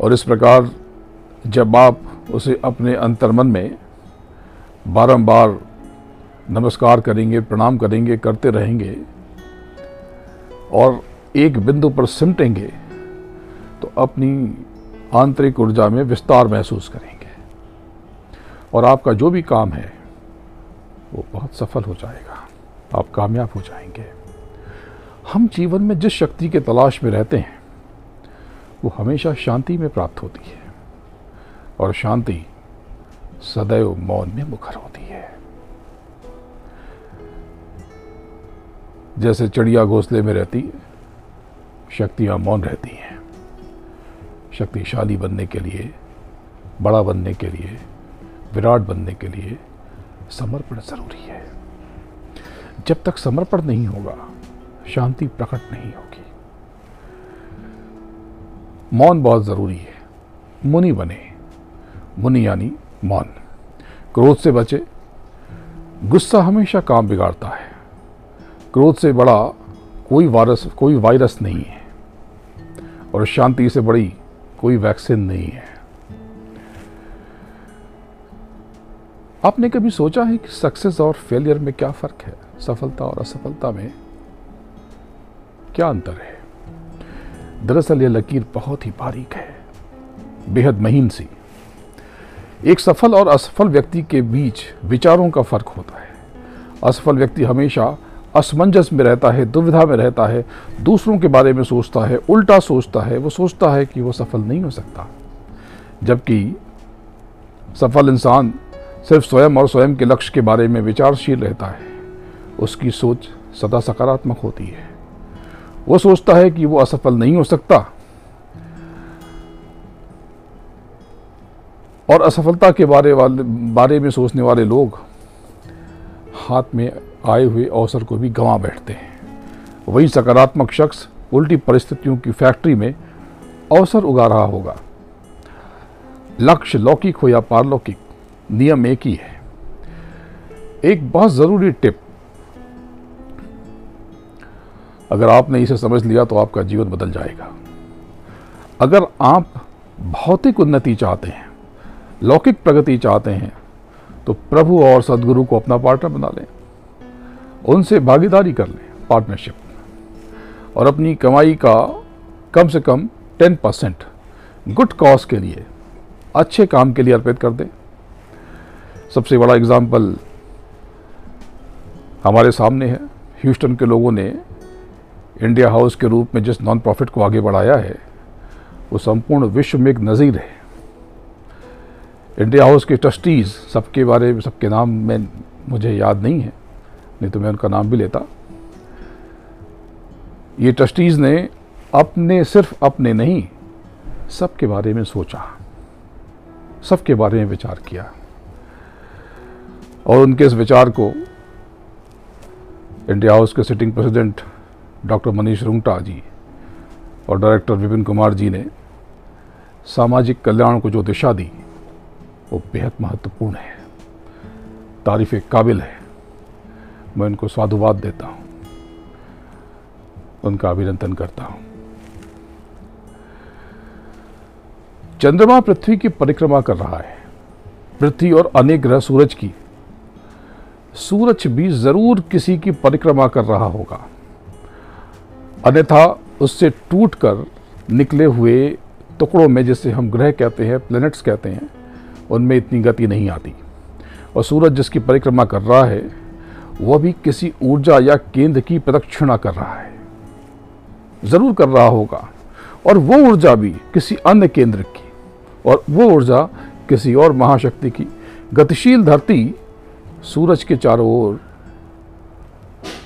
और इस प्रकार जब आप उसे अपने अंतर्मन में बारंबार नमस्कार करेंगे, प्रणाम करेंगे, करते रहेंगे और एक बिंदु पर सिमटेंगे तो अपनी आंतरिक ऊर्जा में विस्तार महसूस करेंगे। और आपका जो भी काम है वो बहुत सफल हो जाएगा। आप कामयाब हो जाएँगे। हम जीवन में जिस शक्ति के तलाश में रहते हैं, वो हमेशा शांति में प्राप्त होती है और शांति सदैव मौन में मुखर होती है। जैसे चिड़िया घोंसले में रहती, शक्तियाँ मौन रहती हैं। शक्तिशाली बनने के लिए, बड़ा बनने के लिए, विराट बनने के लिए समर्पण ज़रूरी है। जब तक समर्पण नहीं होगा, शांति प्रकट नहीं होगी। मौन बहुत ज़रूरी है। मुनि बने। मुनि यानी मौन। क्रोध से बचे। गुस्सा हमेशा काम बिगाड़ता है। क्रोध से बड़ा कोई वायरस कोई वायरस नहीं है। और शांति से बड़ी कोई वैक्सीन नहीं है। आपने कभी सोचा है कि सक्सेस और फेलियर में क्या फ़र्क है? सफलता और असफलता में क्या अंतर है? दरअसल यह लकीर बहुत ही बारीक है। बेहद महीन सी। एक सफल और असफल व्यक्ति के बीच विचारों का फ़र्क होता है। असफल व्यक्ति हमेशा असमंजस में रहता है, दुविधा में रहता है, दूसरों के बारे में सोचता है, उल्टा सोचता है, वो सोचता है कि वो सफल नहीं हो सकता। जबकि सफल इंसान सिर्फ़ स्वयं और स्वयं के लक्ष्य के बारे में विचारशील रहता है। उसकी सोच सदा सकारात्मक होती है। वो सोचता है कि वो असफल नहीं हो सकता। और असफलता के बारे वाले, बारे में सोचने वाले लोग हाथ में आए हुए अवसर को भी गंवा बैठते हैं। वही सकारात्मक शख्स उल्टी परिस्थितियों की फैक्ट्री में अवसर उगा रहा होगा। लक्ष्य लौकिक हो या पारलौकिक नियम एक ही है। एक बहुत ज़रूरी टिप। अगर आपने इसे समझ लिया तो आपका जीवन बदल जाएगा। अगर आप भौतिक उन्नति चाहते हैं, लौकिक प्रगति चाहते हैं तो प्रभु और सदगुरु को अपना पार्टनर बना लें। उनसे भागीदारी कर लें पार्टनरशिप और अपनी कमाई का कम से कम टेन परसेंट गुड कॉज के लिए अच्छे काम के लिए अर्पित कर दें। सबसे बड़ा एग्ज़ाम्पल हमारे सामने है। ह्यूस्टन के लोगों ने इंडिया हाउस के रूप में जिस नॉन प्रॉफिट को आगे बढ़ाया है, वो संपूर्ण विश्व में एक नज़ीर है। इंडिया हाउस के ट्रस्टीज़ सबके बारे में, सबके नाम में मुझे याद नहीं है, नहीं तो मैं उनका नाम भी लेता। ये ट्रस्टीज़ ने अपने, सिर्फ़ अपने नहीं, सबके बारे में सोचा, सबके बारे में विचार किया। और उनके इस विचार को इंडिया हाउस के sitting president doctor Manish Rungta ji और डायरेक्टर विपिन कुमार जी ने सामाजिक कल्याण को जो दिशा दी, वो बेहद महत्वपूर्ण है। तारीफ़ काबिल है। मैं उनको साधुवाद देता हूँ। उनका अभिनंदन करता हूँ। चंद्रमा पृथ्वी की परिक्रमा कर रहा है। पृथ्वी और अनेक ग्रह सूरज की सूरज भी ज़रूर किसी की परिक्रमा कर रहा होगा। अन्यथा उससे टूटकर निकले हुए टुकड़ों में, जिसे हम ग्रह कहते हैं प्लैनेट्स कहते हैं, उनमें इतनी गति नहीं आती। और सूरज जिसकी परिक्रमा कर रहा है, वह भी किसी ऊर्जा या केंद्र की प्रदक्षिणा कर रहा है। ज़रूर कर रहा होगा। और वो ऊर्जा भी किसी अन्य केंद्र की, और वो ऊर्जा किसी और महाशक्ति की। गतिशील धरती सूरज के चारों ओर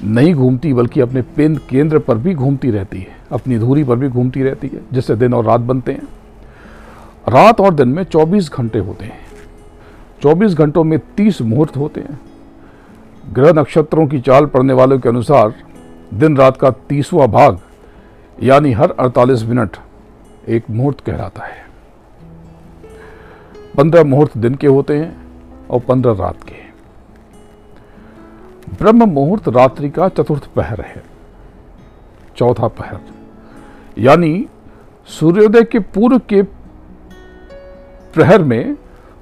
नहीं घूमती, बल्कि अपने केंद्र पर भी घूमती रहती है। अपनी धूरी पर भी घूमती रहती है, जिससे दिन और रात बनते हैं। रात और दिन में 24 घंटे होते हैं। 24 घंटों में 30 मुहूर्त होते हैं। ग्रह नक्षत्रों की चाल पड़ने वालों के अनुसार दिन रात का तीसवा भाग, यानी हर 48 मिनट, एक मुहूर्त कहलाता है। पंद्रह मुहूर्त दिन के होते हैं और पंद्रह रात के। ब्रह्म मुहूर्त रात्रि का चतुर्थ पहर है। चौथा पहर। यानी सूर्योदय के पूर्व के प्रहर में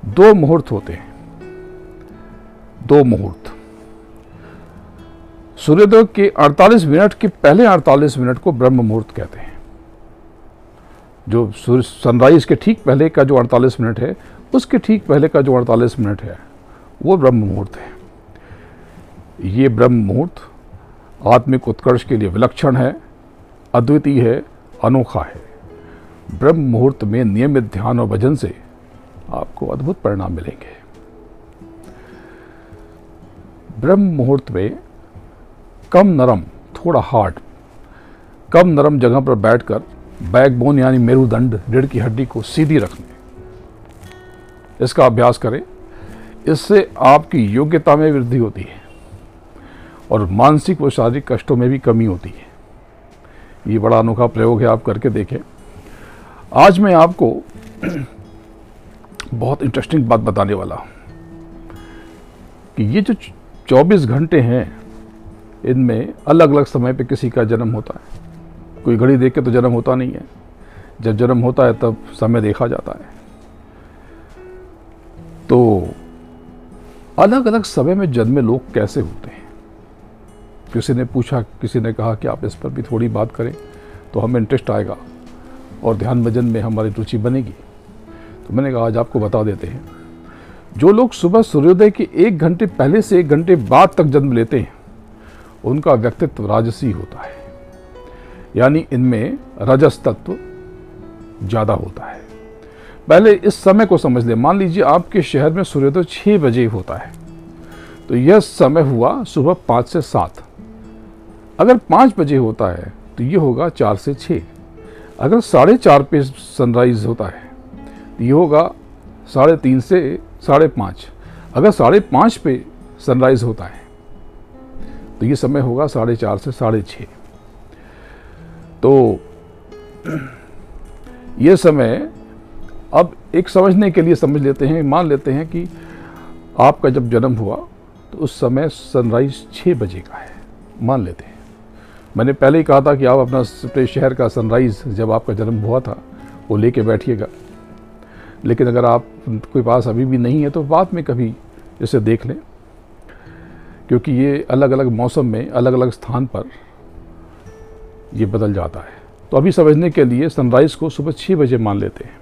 दो मुहूर्त होते हैं। दो मुहूर्त। सूर्योदय के 48 मिनट के पहले 48 मिनट को ब्रह्म मुहूर्त कहते हैं। जो सूर्य सनराइज के ठीक पहले का जो 48 मिनट है, उसके ठीक पहले का जो 48 मिनट है, वो ब्रह्म मुहूर्त है। ये ब्रह्म मुहूर्त आत्मिक उत्कर्ष के लिए विलक्षण है, अद्वितीय है, अनोखा है। ब्रह्म मुहूर्त में नियमित ध्यान और भजन से आपको अद्भुत परिणाम मिलेंगे। ब्रह्म मुहूर्त में कम नरम, थोड़ा हार्ड, कम नरम जगह पर बैठकर बैकबोन यानी मेरुदंड रीढ़ की हड्डी को सीधी रखने। इसका अभ्यास करें। इससे आपकी योग्यता में वृद्धि होती है। और मानसिक व शारीरिक कष्टों में भी कमी होती है। ये बड़ा अनोखा प्रयोग है, आप करके देखें। आज मैं आपको बहुत इंटरेस्टिंग बात बताने वाला हूँ कि ये जो 24 घंटे हैं, इनमें अलग अलग समय पे किसी का जन्म होता है। कोई घड़ी देख के तो जन्म होता नहीं है। जब जन्म होता है, तब समय देखा जाता है। तो अलग अलग समय में जन्मे लोग कैसे होते हैं? किसी ने पूछा, किसी ने कहा कि आप इस पर भी थोड़ी बात करें तो हमें इंटरेस्ट आएगा और ध्यान भजन में हमारी रुचि बनेगी। तो मैंने कहा, आज आपको बता देते हैं। जो लोग सुबह सूर्योदय के एक घंटे पहले से एक घंटे बाद तक जन्म लेते हैं, उनका व्यक्तित्व राजसी होता है। यानी इनमें रजस तत्व ज़्यादा होता है। पहले इस समय को समझ ले। मान लीजिए आपके शहर में सूर्योदय छः बजे होता है तो यह समय हुआ सुबह पाँच से सात। अगर पाँच बजे होता है तो ये होगा चार से छः अगर साढ़े चार पे सनराइज होता है तो ये होगा साढ़े तीन से साढ़े पाँच। अगर साढ़े पाँच पे सनराइज होता है तो ये समय होगा साढ़े चार से साढ़े छः तो ये समय अब एक समझने के लिए समझ लेते हैं, मान लेते हैं कि आपका जब जन्म हुआ तो उस समय सनराइज छः बजे का है। मान लेते हैं। मैंने पहले ही कहा था कि आप अपना अपने शहर का सनराइज जब आपका जन्म हुआ था, वो लेके बैठिएगा। लेकिन अगर आप, कोई पास अभी भी नहीं है तो बाद में कभी इसे देख लें। क्योंकि ये अलग अलग मौसम में अलग अलग स्थान पर ये बदल जाता है। तो अभी समझने के लिए सनराइज़ को सुबह छः बजे मान लेते हैं।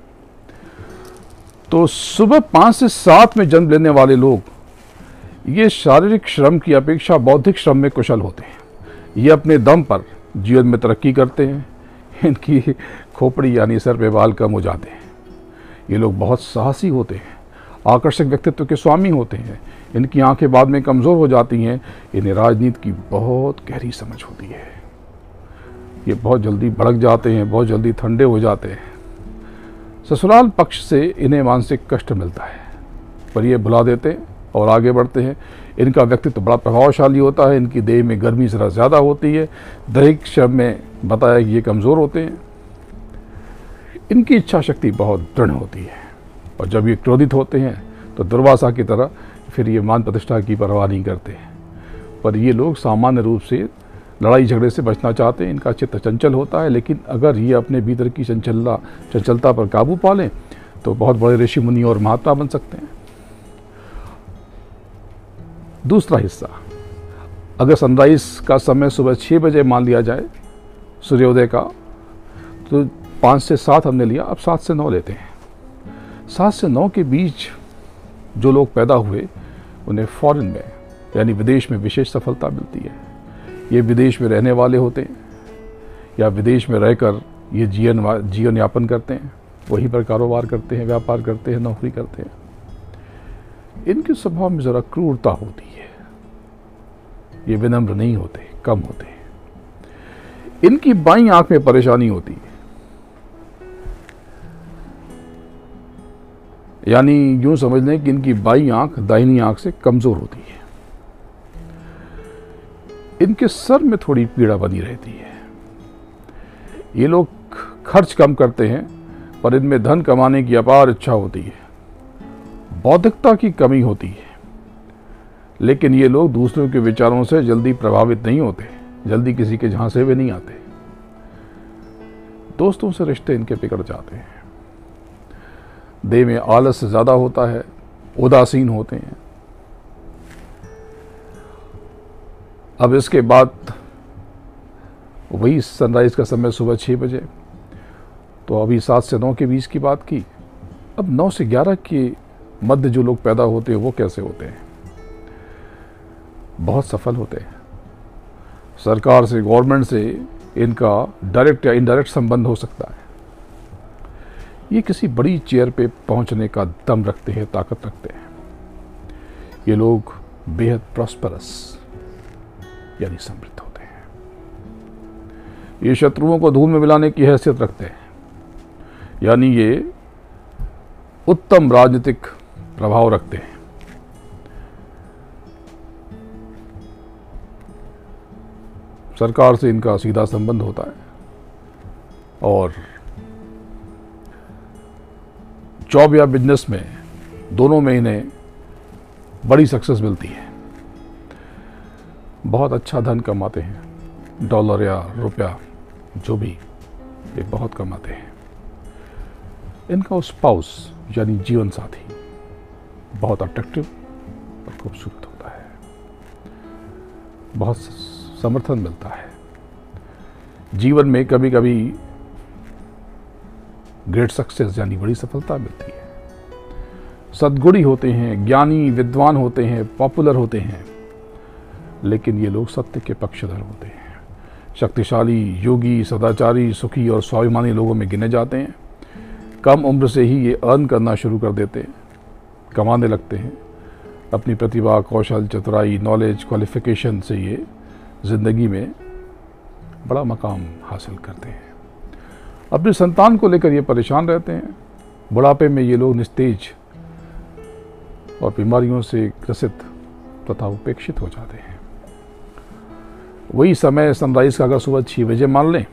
तो सुबह पाँच से सात में जन्म लेने वाले लोग, ये शारीरिक श्रम की अपेक्षा बौद्धिक श्रम में कुशल होते हैं। ये अपने दम पर जीवन में तरक्की करते हैं। इनकी खोपड़ी यानी सर पे बाल कम हो जाते हैं। ये लोग बहुत साहसी होते हैं, आकर्षक व्यक्तित्व के स्वामी होते हैं। इनकी आँखें बाद में कमज़ोर हो जाती हैं। इन्हें राजनीति की बहुत गहरी समझ होती है। ये बहुत जल्दी भड़क जाते हैं, बहुत जल्दी ठंडे हो जाते हैं। ससुराल पक्ष से इन्हें मानसिक कष्ट मिलता है, पर ये भुला देते हैं। और आगे बढ़ते हैं। इनका व्यक्तित्व बड़ा प्रभावशाली होता है। इनकी देह में गर्मी ज़रा ज़्यादा होती है। दैहिक शव में बताया कि ये कमज़ोर होते हैं। इनकी इच्छा शक्ति बहुत दृढ़ होती है। और जब ये क्रोधित होते हैं तो दुर्वासा की तरह फिर ये मान प्रतिष्ठा की परवाह नहीं करते। पर ये लोग सामान्य रूप से लड़ाई झगड़े से बचना चाहते हैं। इनका चित्त चंचल होता है। लेकिन अगर ये अपने भीतर की चंचलता चंचलता पर काबू पा लें तो बहुत बड़े ऋषि मुनि और महात्मा बन सकते हैं। दूसरा हिस्सा, अगर सनराइज का समय सुबह छः बजे मान लिया जाए, सूर्योदय का तो पाँच से सात हमने लिया, अब सात से नौ लेते हैं। सात से नौ के बीच जो लोग पैदा हुए, उन्हें फॉरेन में, यानी विदेश में विशेष सफलता मिलती है। ये विदेश में रहने वाले होते हैं, या विदेश में रहकर ये जीवन जीवन यापन करते हैं, वहीं पर कारोबार करते हैं, व्यापार करते हैं, नौकरी करते हैं। इनके स्वभाव में ज़रा क्रूरता होती है। ये विनम्र नहीं होते, कम होते। इनकी बाई आँख में परेशानी होती है। यानी यूँ समझ लें कि इनकी बाई आँख दाहिनी आँख से कमज़ोर होती है। इनके सर में थोड़ी पीड़ा बनी रहती है। ये लोग खर्च कम करते हैं, पर इनमें धन कमाने की अपार इच्छा होती है। बौद्धिकता की कमी होती है। लेकिन ये लोग दूसरों के विचारों से जल्दी प्रभावित नहीं होते, जल्दी किसी के झांसे में नहीं आते। दोस्तों से रिश्ते इनके बिगड़ जाते हैं। देह में आलस ज़्यादा होता है, उदासीन होते हैं। अब इसके बाद वही सनराइज़ का समय सुबह छः बजे। तो अभी सात से नौ के बीच की बात की। अब नौ से ग्यारह के मध्य जो लोग पैदा होते हैं, वो कैसे होते हैं? बहुत सफल होते हैं। सरकार से गवर्नमेंट से इनका डायरेक्ट या इनडायरेक्ट संबंध हो सकता है। ये किसी बड़ी चेयर पे पहुँचने का दम रखते हैं, ताकत रखते हैं। ये लोग बेहद प्रॉस्परस यानी समृद्ध होते हैं। ये शत्रुओं को धूल में मिलाने की हैसियत रखते हैं। यानी ये उत्तम राजनीतिक प्रभाव रखते हैं। सरकार से इनका सीधा संबंध होता है। और जॉब या बिज़नेस में दोनों में इन्हें बड़ी सक्सेस मिलती है। बहुत अच्छा धन कमाते हैं। डॉलर या रुपया, जो भी, ये बहुत कमाते हैं। इनका स्पाउस यानी जीवन साथी बहुत अट्रैक्टिव और खूबसूरत होता है। बहुत समर्थन मिलता है। जीवन में कभी कभी ग्रेट सक्सेस यानी बड़ी सफलता मिलती है। सदगुणी होते हैं, ज्ञानी, विद्वान होते हैं पॉपुलर होते हैं, लेकिन ये लोग सत्य के पक्षधर होते हैं। शक्तिशाली, योगी, सदाचारी, सुखी और स्वाभिमानी लोगों में गिने जाते हैं। कम उम्र से ही ये अर्न करना शुरू कर देते हैं। कमाने लगते हैं। अपनी प्रतिभा, कौशल, चतुराई नॉलेज क्वालिफिकेशन से ये ज़िंदगी में बड़ा मकाम हासिल करते हैं। अपने संतान को लेकर ये परेशान रहते हैं। बुढ़ापे में ये लोग निस्तेज और बीमारियों से ग्रसित तथा उपेक्षित हो जाते हैं। वही समय सनराइज का अगर सुबह छः बजे मान लें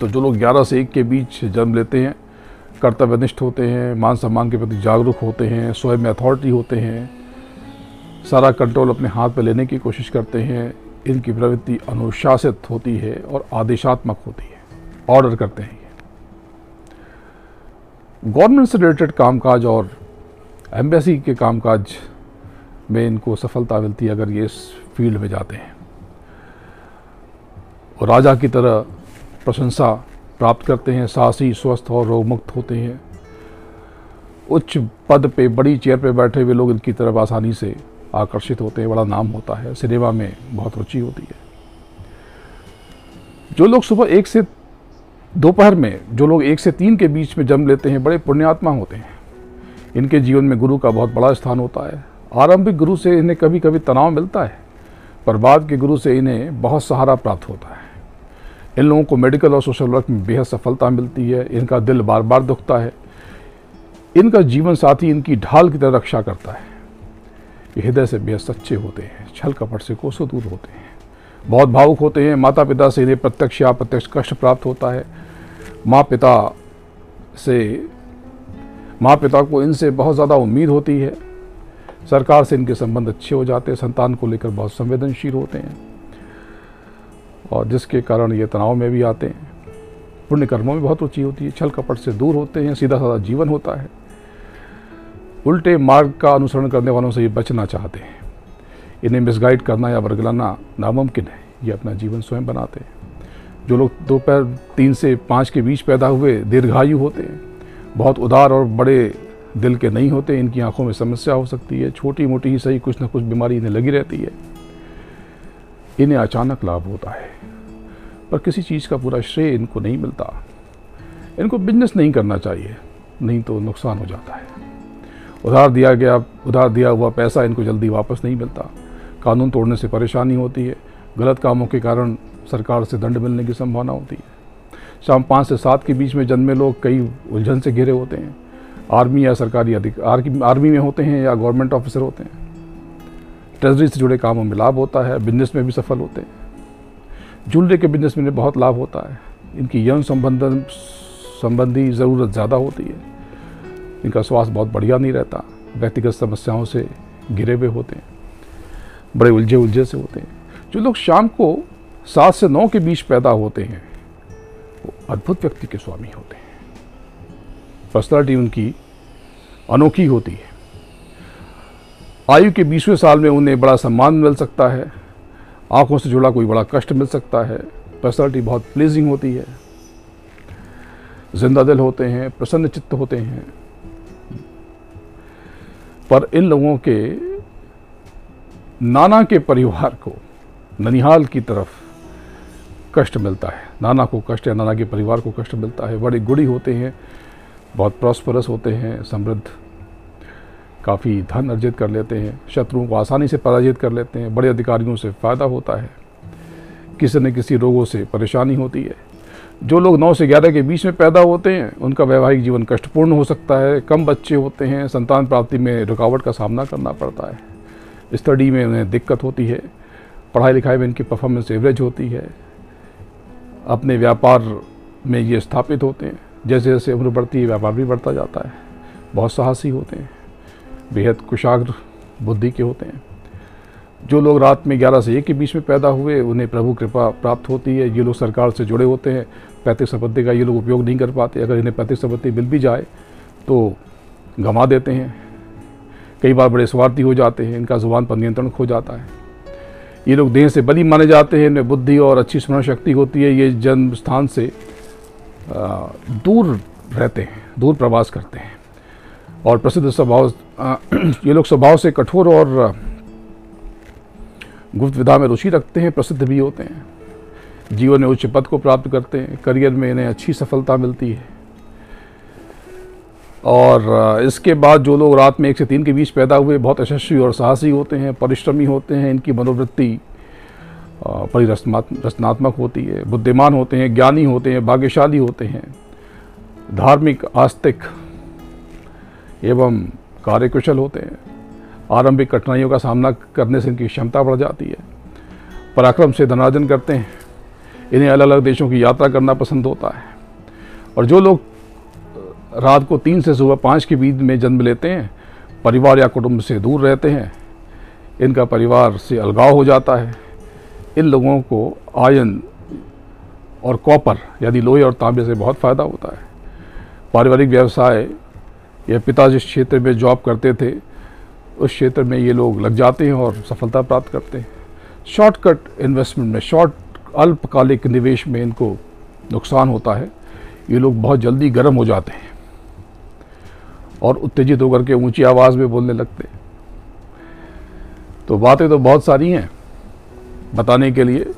तो जो लोग 11 से एक के बीच जन्म लेते हैं कर्तव्यनिष्ठ होते हैं, मान सम्मान के प्रति जागरूक होते हैं, स्वयं अथॉरिटी होते हैं, सारा कंट्रोल अपने हाथ पर लेने की कोशिश करते हैं, इनकी प्रवृत्ति अनुशासित होती है और आदेशात्मक होती है ऑर्डर करते हैं। गवर्नमेंट से रिलेटेड कामकाज और एम्बेसी के कामकाज में इनको सफलता मिलती है अगर ये इस फ़ील्ड में जाते हैं। और राजा की तरह प्रशंसा प्राप्त करते हैं, साहसी, स्वस्थ और रोगमुक्त होते हैं। उच्च पद पे, बड़ी चेयर पे बैठे हुए लोग इनकी तरफ़ आसानी से आकर्षित होते हैं, बड़ा नाम होता है। सिनेमा में बहुत रुचि होती है। जो लोग सुबह एक से दोपहर में, जो लोग एक से तीन के बीच में जन्म लेते हैं, बड़े पुण्यात्मा होते हैं। इनके जीवन में गुरु का बहुत बड़ा स्थान होता है। आरंभिक गुरु से इन्हें कभी कभी तनाव मिलता है, पर बाद के गुरु से इन्हें बहुत सहारा प्राप्त होता है। इन लोगों को मेडिकल और सोशल वर्क में बेहद सफलता मिलती है। इनका दिल बार बार दुखता है। इनका जीवन साथी इनकी ढाल की तरह रक्षा करता है। ये हृदय से बेहद सच्चे होते हैं, छल कपट से कोसों दूर होते हैं। बहुत भावुक होते हैं। माता पिता से इन्हें प्रत्यक्ष या अप्रत्यक्ष कष्ट प्राप्त होता है। माँ पिता से माँ पिता को इनसे बहुत ज़्यादा उम्मीद होती है। सरकार से इनके संबंध अच्छे हो जाते हैं। संतान को लेकर बहुत संवेदनशील होते हैं। और जिसके कारण ये तनाव में भी आते हैं। पुण्य कर्मों में बहुत रुचि होती है, छल कपट से दूर होते हैं सीधा साधा जीवन होता है। उल्टे मार्ग का अनुसरण करने वालों से ये बचना चाहते हैं। इन्हें मिसगाइड करना या वर्गलाना नामुमकिन है, ये अपना जीवन स्वयं बनाते हैं। जो लोग दोपहर तीन से पाँच के बीच पैदा हुए, दीर्घायु होते हैं। बहुत उदार और बड़े दिल के नहीं होते, इनकी आँखों में समस्या हो सकती है। छोटी मोटी ही सही कुछ ना कुछ बीमारी इन्हें लगी रहती है। इन्हें अचानक लाभ होता है। पर किसी चीज़ का पूरा श्रेय इनको नहीं मिलता। इनको बिज़नेस नहीं करना चाहिए, नहीं तो नुकसान हो जाता है। उधार दिया गया, उधार दिया हुआ पैसा इनको जल्दी वापस नहीं मिलता। कानून तोड़ने से परेशानी होती है। गलत कामों के कारण सरकार से दंड मिलने की संभावना होती है। शाम पाँच से सात के बीच में जन्मे लोग कई उलझन से घिरे होते हैं। आर्मी या सरकारी अधिक आर्मी में होते हैं या गवर्नमेंट ऑफिसर होते हैं। ट्रेजरी से जुड़े कामों में लाभ होता है बिज़नेस में भी सफल होते हैं। ज्वेलरी के बिज़नेस में बहुत लाभ होता है। इनकी यौन संबंधन, संबंधी ज़रूरत ज़्यादा होती है। इनका स्वास्थ्य बहुत बढ़िया नहीं रहता। व्यक्तिगत समस्याओं से घिरे हुए होते हैं। बड़े उलझे उलझे से होते हैं। जो लोग शाम को सात से नौ के बीच पैदा होते हैं, वो अद्भुत व्यक्ति के स्वामी होते हैं। पर्सनालिटी उनकी अनोखी होती है। आयु के बीसवें साल में उन्हें बड़ा सम्मान मिल सकता है। आँखों से जुड़ा कोई बड़ा कष्ट मिल सकता है। पर्सनालिटी बहुत प्लीजिंग होती है। ज़िंदा दिल होते हैं, प्रसन्न चित्त होते हैं। पर इन लोगों के नाना के परिवार को ननिहाल की तरफ़ कष्ट मिलता है। नाना को कष्ट या नाना के परिवार को कष्ट मिलता है। बड़े गुड़ी होते हैं, बहुत प्रॉस्परस होते हैं, समृद्ध काफ़ी धन अर्जित कर लेते हैं, शत्रुओं को आसानी से पराजित कर लेते हैं, बड़े अधिकारियों से फ़ायदा होता है। किसी न किसी रोगों से परेशानी होती है। जो लोग नौ से ग्यारह के बीच में पैदा होते हैं, उनका वैवाहिक जीवन कष्टपूर्ण हो सकता है, कम बच्चे होते हैं, संतान प्राप्ति में रुकावट का सामना करना पड़ता है। स्टडी में उन्हें दिक्कत होती है पढ़ाई लिखाई में इनकी परफॉर्मेंस एवरेज होती है। अपने व्यापार में ये स्थापित होते हैं जैसे जैसे उम्र बढ़ती है, व्यापार भी बढ़ता जाता है। बहुत साहसी होते हैं। बेहद कुशाग्र बुद्धि के होते हैं। जो लोग रात में 11 से एक के बीच में पैदा हुए, उन्हें प्रभु कृपा प्राप्त होती है। ये लोग सरकार से जुड़े होते हैं। पैतृक संपत्ति का ये लोग उपयोग नहीं कर पाते। अगर इन्हें पैतृक संपत्ति मिल भी जाए तो गंवा देते हैं। कई बार बड़े स्वार्थी हो जाते हैं। इनका ज़ुबान पर नियंत्रण खो जाता है। ये लोग देह से बली माने जाते हैं। इनमें बुद्धि और अच्छी स्मरण शक्ति होती है। ये जन्म स्थान से दूर रहते हैं, दूर प्रवास करते हैं। और प्रसिद्ध स्वभाव ये लोग स्वभाव से कठोर और गुप्त विधा में रुचि रखते हैं, प्रसिद्ध भी होते हैं। जीवन में उच्च पद को प्राप्त करते हैं, करियर में इन्हें अच्छी सफलता मिलती है। और इसके बाद जो लोग रात में एक से तीन के बीच पैदा हुए, बहुत यशस्वी और साहसी होते हैं, परिश्रमी होते हैं, इनकी मनोवृत्ति परिरचनात्मक होती है। बुद्धिमान होते हैं, ज्ञानी होते हैं, भाग्यशाली होते हैं। धार्मिक, आस्तिक एवं कार्यकुशल होते हैं। आरंभिक कठिनाइयों का सामना करने से इनकी क्षमता बढ़ जाती है। पराक्रम से धनार्जन करते हैं। इन्हें अलग अलग देशों की यात्रा करना पसंद होता है। और जो लोग रात को तीन से सुबह पाँच के बीच में जन्म लेते हैं, परिवार या कुटुंब से दूर रहते हैं, इनका परिवार से अलगाव हो जाता है। इन लोगों को आयन और कॉपर यदि लोहे और तांबे से बहुत फ़ायदा होता है। पारिवारिक व्यवसाय या पिता जिस क्षेत्र में जॉब करते थे, उस क्षेत्र में ये लोग लग जाते हैं और सफलता प्राप्त करते हैं। शॉर्टकट इन्वेस्टमेंट में शॉर्ट अल्पकालिक निवेश में इनको नुकसान होता है। ये लोग बहुत जल्दी गर्म हो जाते हैं और उत्तेजित होकर के ऊँची आवाज़ में बोलने लगते हैं। तो बातें तो बहुत सारी हैं बताने के लिए।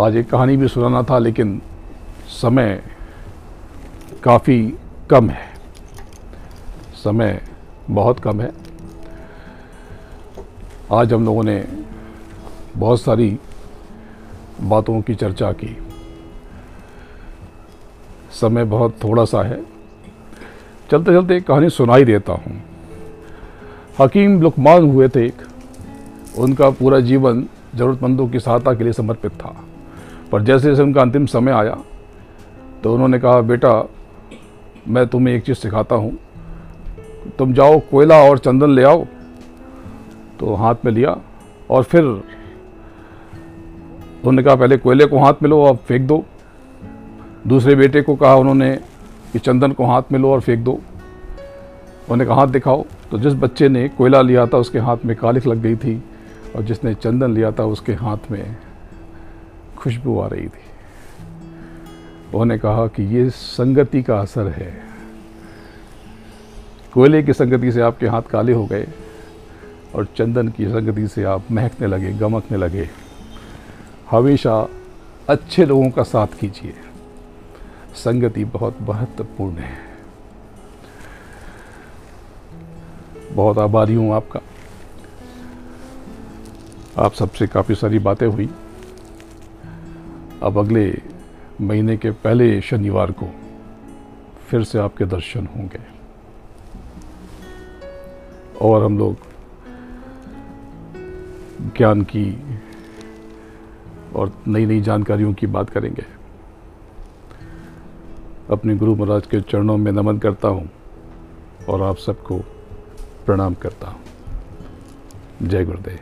आज एक कहानी भी सुनाना था, लेकिन समय काफ़ी कम है। समय बहुत कम है। आज हम लोगों ने बहुत सारी बातों की चर्चा की। समय बहुत थोड़ा सा है। चलते चलते एक कहानी सुनाई देता हूँ। हकीम लुकमान हुए थे एक। उनका पूरा जीवन ज़रूरतमंदों की सहायता के लिए समर्पित था। पर जैसे जैसे उनका अंतिम समय आया तो उन्होंने कहा, बेटा मैं तुम्हें एक चीज़ सिखाता हूँ। तुम जाओ, कोयला और चंदन ले आओ। तो हाथ में लिया और फिर उन्होंने कहा, पहले कोयले को हाथ में लो और फेंक दो। दूसरे बेटे को कहा उन्होंने कि, चंदन को हाथ में लो और फेंक दो। उन्होंने कहा, हाथ दिखाओ। तो जिस बच्चे ने कोयला लिया था, उसके हाथ में कालिख लग गई थी और जिसने चंदन लिया था, उसके हाथ में खुशबू आ रही थी। उन्होंने कहा कि ये संगति का असर है। कोयले की संगति से आपके हाथ काले हो गए और चंदन की संगति से आप महकने लगे, गमकने लगे। हमेशा अच्छे लोगों का साथ कीजिए। संगति बहुत महत्वपूर्ण है। बहुत आभारी हूँ आपका। आप सबसे काफ़ी सारी बातें हुई। अब अगले महीने के पहले शनिवार को फिर से आपके दर्शन होंगे। और हम लोग ज्ञान की और नई नई जानकारियों की बात करेंगे। अपने गुरु महाराज के चरणों में नमन करता हूँ और आप सबको प्रणाम करता हूँ। जय गुरुदेव।